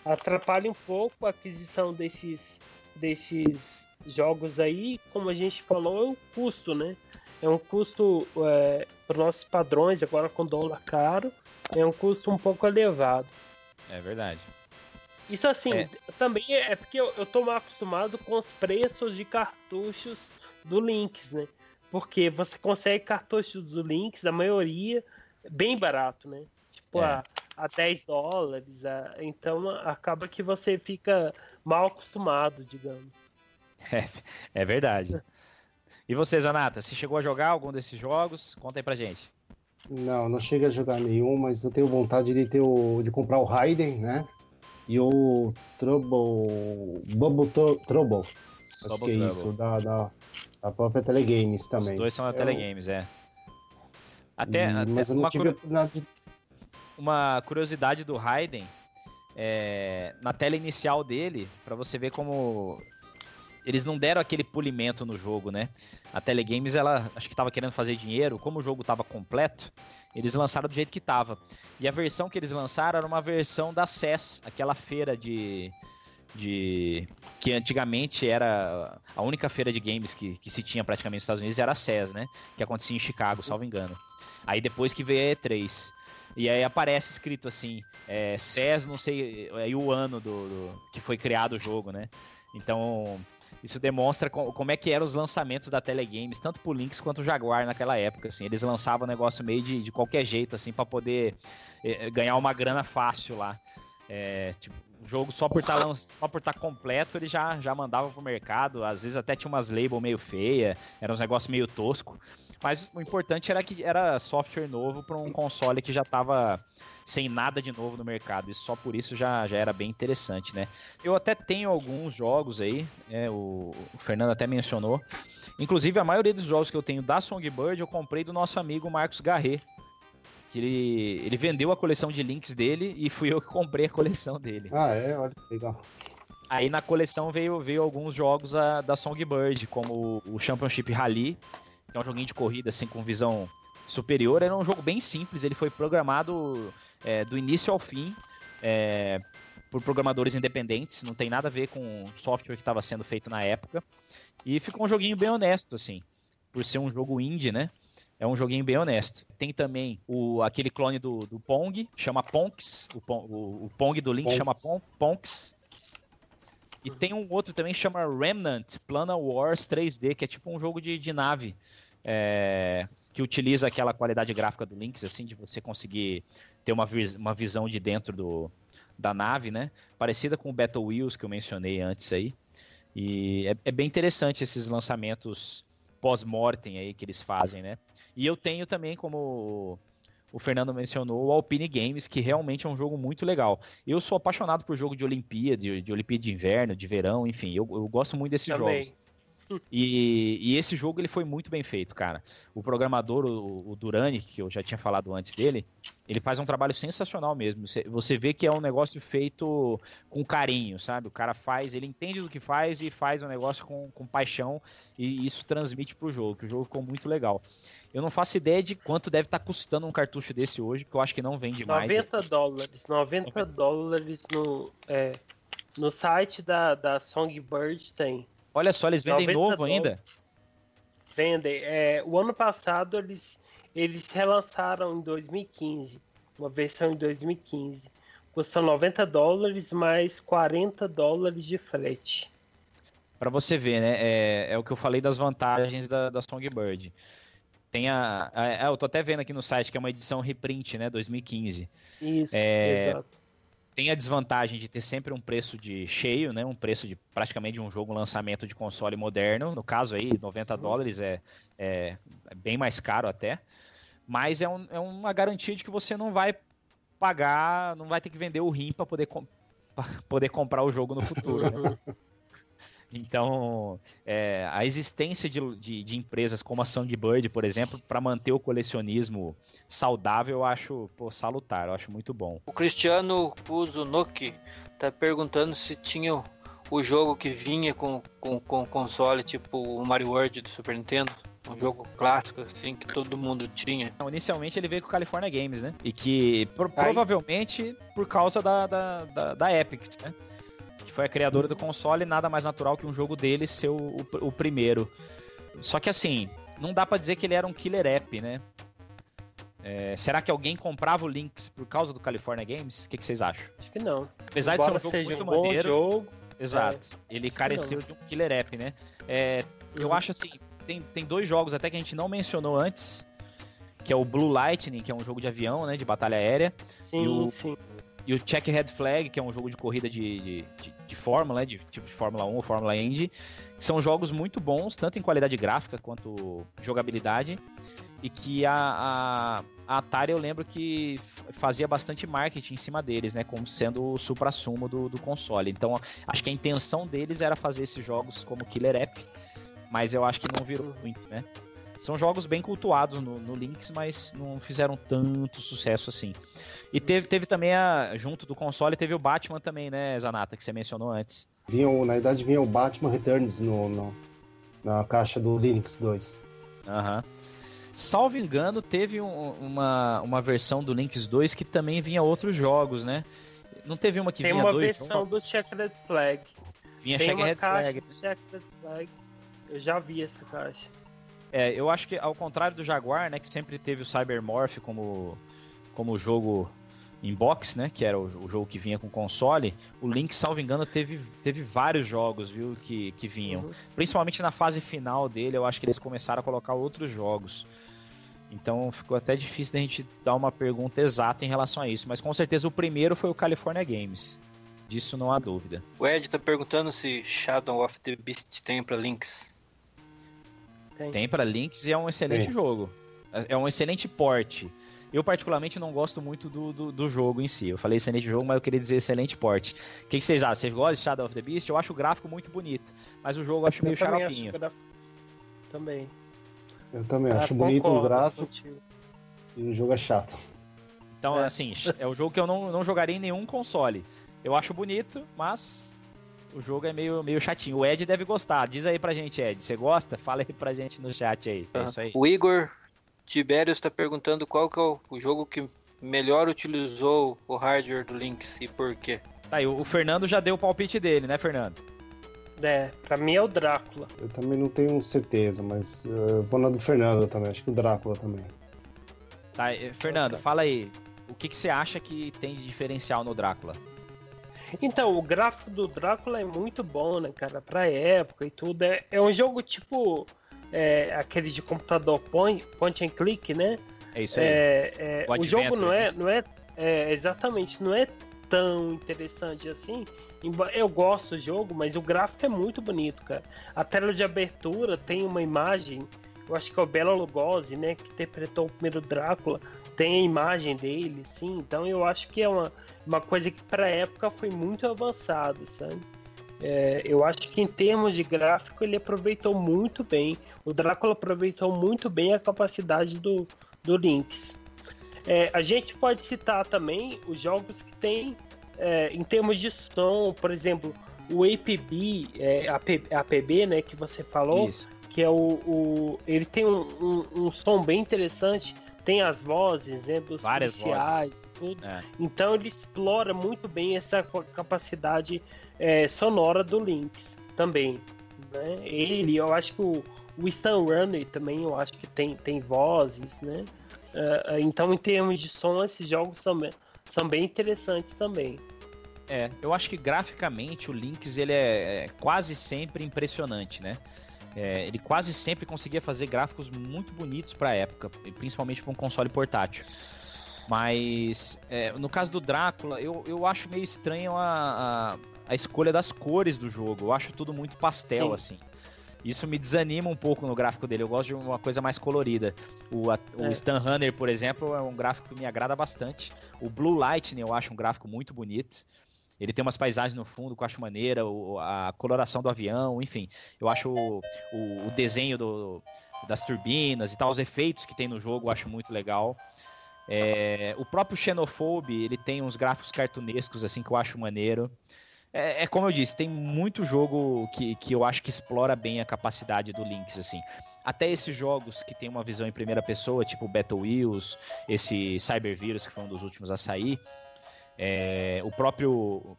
atrapalha um pouco a aquisição desses, desses jogos aí, como a gente falou, é o custo, né? É um custo é, para nossos padrões, agora com dólar caro, é um custo um pouco elevado. É verdade. Isso assim, É. também é porque eu, eu tô mal acostumado com os preços de cartuchos do Lynx, né? Porque você consegue cartuchos do Lynx, a maioria, bem barato, né? Tipo, É. a, a 10 dólares. a- então acaba que você fica mal acostumado, digamos. É, é verdade. E você, Zanata, você chegou a jogar algum desses jogos? Conta aí pra gente. Não, não chega a jogar nenhum, mas eu tenho vontade de ter o, de comprar o Raiden, né? E o Trouble. Bubble Tro- Trouble. Acho que é isso, da, da, da própria Telegames também. Os dois são da Eu- Telegames, é. Até, Hum, até mas eu não uma, tive de uma curiosidade do Raiden, é, na tela inicial dele, pra você ver como eles não deram aquele polimento no jogo, né? A Telegames, ela acho que tava querendo fazer dinheiro, como o jogo tava completo, eles lançaram do jeito que tava. E a versão que eles lançaram era uma versão da CES, aquela feira de de que antigamente era a única feira de games que, que se tinha praticamente nos Estados Unidos era a CES, né? Que acontecia em Chicago, salvo engano. Aí depois que veio a E3. E aí aparece escrito assim, é, CES, não sei, aí o ano do, do- que foi criado o jogo, né? Então, isso demonstra co- como é que eram os lançamentos da Telegames, tanto pro Lynx quanto o Jaguar naquela época, assim. Eles lançavam o negócio meio de, de qualquer jeito, assim, para poder eh, ganhar uma grana fácil lá. É, tipo, o jogo só por estar só por estar completo, ele já, já mandava pro mercado. Às vezes até tinha umas label meio feia, era uns negócios meio tosco. Mas o importante era que era software novo para um console que já estava sem nada de novo no mercado. E só por isso já, já era bem interessante, né? Eu até tenho alguns jogos aí, é, o, o Fernando até mencionou. Inclusive, a maioria dos jogos que eu tenho da Songbird eu comprei do nosso amigo Marcos Garret. Que ele, ele vendeu a coleção de links dele e fui eu que comprei a coleção dele. Ah, é? Olha que legal. Aí na coleção veio, veio alguns jogos a- da Songbird, como o Championship Rally, que é um joguinho de corrida assim com visão superior. Era um jogo bem simples, ele foi programado é, do início ao fim é, por programadores independentes, não tem nada a ver com o software que estava sendo feito na época. E ficou um joguinho bem honesto, assim, por ser um jogo indie, né? É um joguinho bem honesto. Tem também o, aquele clone do, do Pong, chama Ponks. O, Pon- o- o Pong do Link Ponks. chama Pon, Ponks. E tem um outro também que chama Remnant Plana Wars 3D, que é tipo um jogo de, de nave. é, que utiliza aquela qualidade gráfica do Lynx, assim, de você conseguir ter uma, vis- uma visão de dentro do, da nave, né? Parecida com o Battle Wheels que eu mencionei antes aí. E é, é bem interessante esses lançamentos pós-mortem aí que eles fazem, né? E eu tenho também, como o Fernando mencionou, o Alpine Games, que realmente é um jogo muito legal. Eu sou apaixonado por jogo de Olimpíada, de, de Olimpíada de Inverno, de Verão, enfim, eu, eu gosto muito desses Também. jogos. E, e esse jogo ele foi muito bem feito, cara. O programador, o, o Durani, que eu já tinha falado antes dele, ele faz um trabalho sensacional mesmo. Você, vê que é um negócio feito com carinho, sabe? O cara faz, ele entende do que faz e faz um negócio com, com paixão e isso transmite pro jogo, que o jogo ficou muito legal. Eu não faço ideia de quanto deve estar custando um cartucho desse hoje, porque eu acho que não vende mais. 90 dólares. 90 dólares no, é, no site da, da Songbird tem. Olha só, eles vendem 90 novo ainda. Vendem. É, o ano passado eles, eles relançaram em 2015. Uma versão em 2015. Custa 90 dólares mais 40 dólares de frete. Pra você ver, né? É, é o que eu falei das vantagens da, da Songbird. Tem a, a- é, Eu tô até vendo aqui no site que é uma edição reprint, né? 2015. Isso, É, exato. Tem a desvantagem de ter sempre um preço de cheio, né? Um preço de praticamente de um jogo lançamento de console moderno. No caso aí, 90 dólares é, é, é bem mais caro até. Mas é, um- é uma garantia de que você não vai pagar, não vai ter que vender o rim para poder, com- poder comprar o jogo no futuro. né? Então, é, a existência de, de- de empresas como a Songbird, por exemplo, para manter o colecionismo saudável, eu acho pô, salutar, eu acho muito bom. O Cristiano Kuzunoki tá perguntando se tinha o- jogo que vinha com, com, com console, tipo o Mario World do Super Nintendo. Um jogo clássico, assim, que todo mundo tinha. Inicialmente ele veio com o California Games, né? E que pro- Aí- provavelmente por causa da, da, da, da Epic, né? Que foi a criadora do console, nada mais natural que um jogo dele ser o, o, o primeiro. Só que assim, não dá pra dizer que ele era um killer app, né? É, será que alguém comprava o Lynx por causa do California Games? O que, que vocês acham? Acho que não. Apesar de ser um Embora jogo seja muito um bom maneiro. jogo, Exato. Ele careceu de um killer app, né? É, eu acho assim, tem, tem dois jogos até que a gente não mencionou antes, que é o Blue Lightning, que é um jogo de avião, né, de batalha aérea, Sim, e o, sim. E o Check Red Flag, que é um jogo de corrida de, de, de, de fórmula, né, de tipo de Fórmula 1 ou Fórmula Indy, são jogos muito bons, tanto em qualidade gráfica quanto jogabilidade, e que a, a, a Atari eu lembro que fazia bastante marketing em cima deles, né, como sendo o supra-sumo do, do console. Então, acho que a intenção deles era fazer esses jogos como Killer App, mas eu acho que não virou muito, né? São jogos bem cultuados no, no Lynx, mas não fizeram tanto sucesso assim. E teve, teve também, a, junto do console, teve o Batman também, né, Zanata, que você mencionou antes. Vinha, o- na verdade, vinha o Batman Returns no, no- na caixa do Linux 2. Aham. Salvo engano, teve um- uma, uma versão do Lynx 2 que também vinha outros jogos, né? Não teve uma que Tem vinha uma dois versão jogos? do Checkered Flag. Vinha Tem uma Checkered Flag. do Checkered Flag. Eu já vi essa caixa. É, eu acho que ao contrário do Jaguar, né, que sempre teve o Cybermorph como, como jogo em box, né, que era o, o jogo que vinha com console, o Link, salvo engano, teve, teve vários jogos, viu, que, que vinham. Uhum. Principalmente na fase final dele, eu acho que eles começaram a colocar outros jogos. Então ficou até difícil da gente dar uma pergunta exata em relação a isso, mas com certeza o primeiro foi o California Games. Disso não há dúvida. O Ed tá perguntando se Shadow of the Beast tem pra Lynx. Tem. Tem para Lynx e é um excelente Tem. jogo. É um excelente porte. Eu, particularmente, não gosto muito do, do, do jogo em si. Eu falei excelente jogo, mas eu queria dizer excelente porte. O que, que vocês acham? Vocês gostam de Shadow of the Beast? Eu acho o gráfico muito bonito, mas o jogo eu acho meio Eu também xaropinho. acho Também. Eu também Ah, acho bonito o concordo gráfico contigo. e o jogo é chato. Então, É. assim, é o jogo que eu não, não jogaria em nenhum console. Eu acho bonito, mas o jogo é meio, meio chatinho. O Ed deve gostar. Diz aí pra gente, Ed. Você gosta? Fala aí pra gente no chat aí. É isso aí. O Igor Tiberius tá perguntando qual que é o, o jogo que melhor utilizou o hardware do Lynx e por quê. Tá aí, o Fernando já deu o palpite dele, né, Fernando? É, pra mim é o Drácula. Eu também não tenho certeza, mas eu vou na do Fernando também. Acho que o Drácula também. Tá, eh, Fernando, fala aí. O que, que você acha que tem de diferencial no Drácula? Então, o gráfico do Drácula é muito bom, né, cara? Pra época e tudo. É, é um jogo tipo é, aquele de computador point, point and click, né? É isso aí. É, é, O o jogo Adventure, não é, não é, é, exatamente, não é tão interessante assim. Eu gosto do jogo, mas o gráfico é muito bonito, cara. A tela de abertura tem uma imagem, eu acho que é o Bela Lugosi, né, que interpretou o primeiro Drácula, tem a imagem dele, sim. Então eu acho que é uma, uma coisa que pra época foi muito avançado, sabe? É, eu acho que em termos de gráfico ele aproveitou muito bem. O Drácula aproveitou muito bem a capacidade do, do Lynx. É, a gente pode citar também os jogos que tem é, em termos de som, por exemplo, o APB, é, AP, APB, né, que você falou, Isso. que é o, o- ele tem um, um- um som bem interessante, tem as vozes, né, dos Várias policiais, vozes. tudo. É. Então ele explora muito bem essa capacidade é, sonora do Lynx também. Né? Ele, eu acho que o, o Stan Runner também, eu acho que tem, tem vozes, né? É, então, em termos de som, esses jogos são, bem- são bem interessantes também. É, eu acho que graficamente o Lynx ele é, é quase sempre impressionante, né? É, ele quase sempre conseguia fazer gráficos muito bonitos para a época, principalmente para um console portátil. Mas é, no caso do Drácula, eu, eu acho meio estranho a, a, a escolha das cores do jogo. Eu acho tudo muito pastel, Sim. assim. Isso me desanima um pouco no gráfico dele. Eu gosto de uma coisa mais colorida. O, a- o É. Stan Hunter, por exemplo, é um gráfico que me agrada bastante. O Blue Lightning eu acho um gráfico muito bonito. Ele tem umas paisagens no fundo que eu acho maneira, o- a coloração do avião, enfim. Eu acho o, o- o desenho do- das turbinas e tal, os efeitos que tem no jogo, eu acho muito legal. É, o próprio Xenophobe, ele tem uns gráficos cartunescos, assim, que eu acho maneiro. É, é como eu disse, tem muito jogo que, que eu acho que explora bem a capacidade do Lynx, assim. Até esses jogos que tem uma visão em primeira pessoa, tipo Battle Wheels, esse Cybervirus, que foi um dos últimos a sair. É, o próprio.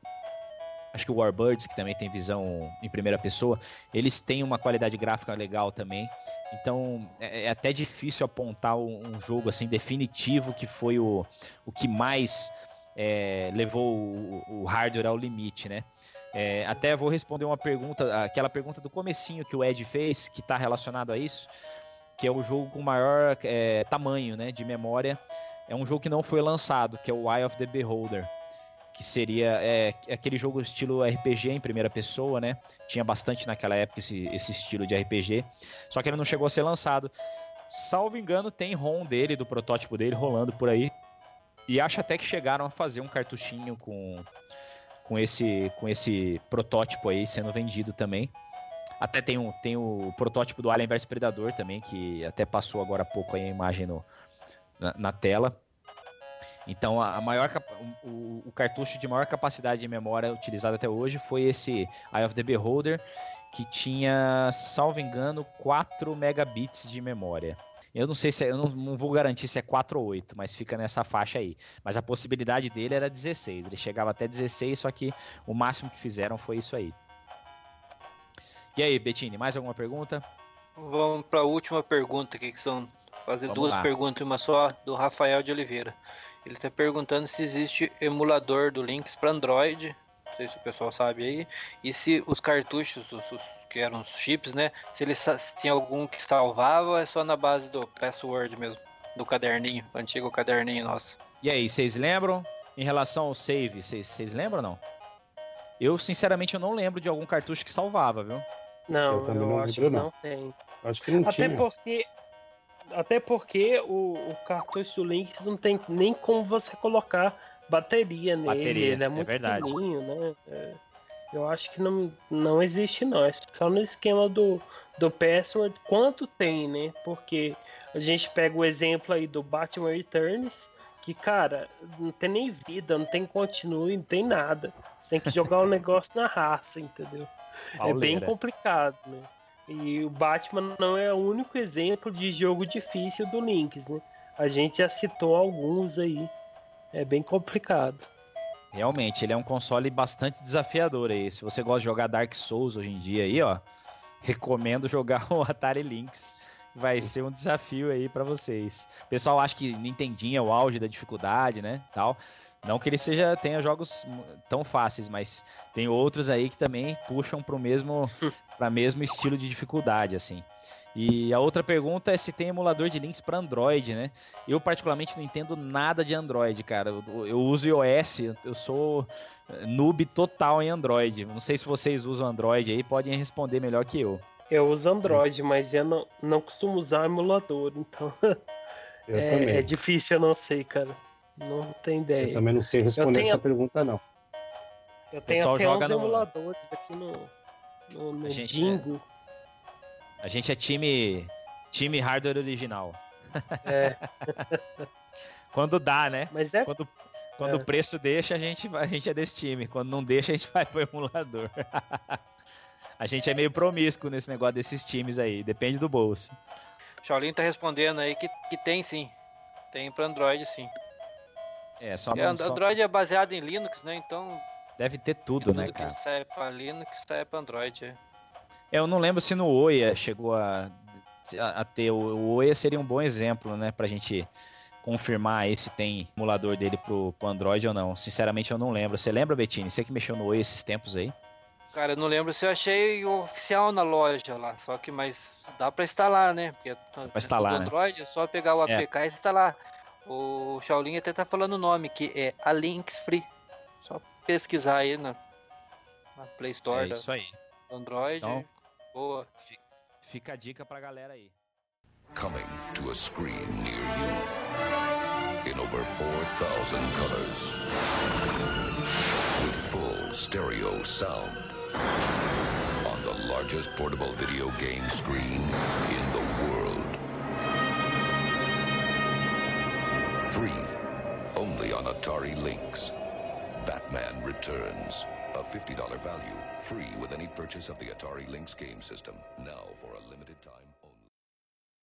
Acho que o Warbirds, que também tem visão em primeira pessoa, eles têm uma qualidade gráfica legal também. Então é, é até difícil apontar um, um jogo assim definitivo que foi o, o que mais é, levou o, o hardware ao limite, né? É, até vou responder uma pergunta, aquela pergunta do comecinho que o Ed fez, que está relacionado a isso, que é o jogo com maior é, tamanho, né, de memória. É um jogo que não foi lançado, que é o Eye of the Beholder, que seria é, aquele jogo estilo RPG em primeira pessoa, né? Tinha bastante naquela época esse, esse estilo de RPG, só que ele não chegou a ser lançado. Salvo engano, tem ROM dele, do protótipo dele, rolando por aí. E acho até que chegaram a fazer um cartuchinho com, com, esse, com esse protótipo aí sendo vendido também. Até tem, um, tem o protótipo do Alien vs Predador também, que até passou agora há pouco aí a imagem no, na, na tela. Então, a, maior o- o cartucho de maior capacidade de memória utilizado até hoje foi esse Eye of the Beholder, que tinha, salvo engano, 4 megabits de memória. Eu não sei se é- eu não, não vou garantir se é 4 ou 8, mas fica nessa faixa aí. Mas a possibilidade dele era 16. Ele chegava até 16, só que o máximo que fizeram foi isso aí. E aí, Bettini, mais alguma pergunta? Vamos para a última pergunta aqui, que são fazer Vamos duas lá. perguntas uma só, do Rafael de Oliveira. Ele está perguntando se existe emulador do Lynx para Android, não sei se o pessoal sabe aí, e se os cartuchos, os, os- que eram os chips, né, se ele sa- se tinha algum que salvava ou é só na base do password mesmo, do caderninho, antigo caderninho nosso. E aí, vocês lembram? Em relação ao save, vocês vocês lembram ou não? Eu, sinceramente, eu não lembro de algum cartucho que salvava, viu? Não, Eu eu, não acho lembro, que não. não tem. Acho que não Até tinha. porque. Até porque o, o cartucho do Lynx não tem nem como você colocar bateria nele. Bateria, ele é é muito verdade. fininho, né? É, eu acho que não, não existe não. É só no esquema do, do password quanto tem, né? Porque a gente pega o exemplo aí do Batman Returns, que, cara, não tem nem vida, não tem continue, não tem nada. Você tem que jogar o negócio na raça, entendeu? É bem Pauleira. complicado, né? E o Batman não é o único exemplo de jogo difícil do Lynx, né? A gente já citou alguns aí. É bem complicado. Realmente, ele é um console bastante desafiador aí. Se você gosta de jogar Dark Souls hoje em dia aí, ó, recomendo jogar o Atari Lynx, vai ser um desafio aí pra vocês. O pessoal acha que Nintendinho é o auge da dificuldade, né? Tal. Não que ele seja tenha jogos tão fáceis, mas tem outros aí que também puxam pro mesmo para mesmo estilo de dificuldade, assim. E a outra pergunta é se tem emulador de links para Android, né? Eu particularmente não entendo nada de Android, cara. Eu, eu uso iOS, eu sou eh, noob total em Android. Não sei se vocês usam Android aí, podem responder melhor que eu. Eu uso Android, mas eu não, não costumo usar emulador, então Eu é, também. é difícil, eu não sei, cara. Não tenho ideia. Eu também não sei responder tenho- essa pergunta, não. Eu tenho pessoal até joga uns no- emuladores aqui no, no, no A gente Dingo. A gente é time time hardware original. É. Quando dá, né? Mas é. Quando, quando É. o preço deixa, a gente, vai- a gente é desse time. Quando não deixa, a gente vai pro emulador. a gente é meio promíscuo nesse negócio desses times aí. Depende do bolso. Shaolin tá respondendo aí que, que tem sim. Tem pra Android sim. É, só, É, só- Android é baseado em Linux, né? Então deve ter tudo, tudo né, que cara? sai pra Linux sai pra Android. é. É, Eu não lembro se no Oia chegou a, a, a ter. O, o Oia seria um bom exemplo, né? Pra gente confirmar aí se tem emulador dele pro, pro Android ou não. Sinceramente, eu não lembro. Você lembra, Bettini? Você que mexeu no Oia esses tempos aí? Cara, eu não lembro se eu achei o oficial na loja lá, só que mas dá pra instalar, né? Porque pra instalar, né? Android é só pegar o É. APK e instalar. O Shaolin até tá falando o nome, que é a Links Free. Só pesquisar aí na, na Play Store É da- isso aí. Android. Então- Boa. Fica a dica pra galera aí. Coming to a screen near you. In over 4,000 colors. With full stereo sound. On the largest portable video game screen in the world. Free. Only on Atari Lynx. Batman Returns. A $50 value. Free with any purchase of the Atari Lynx game system. Now for a limited time.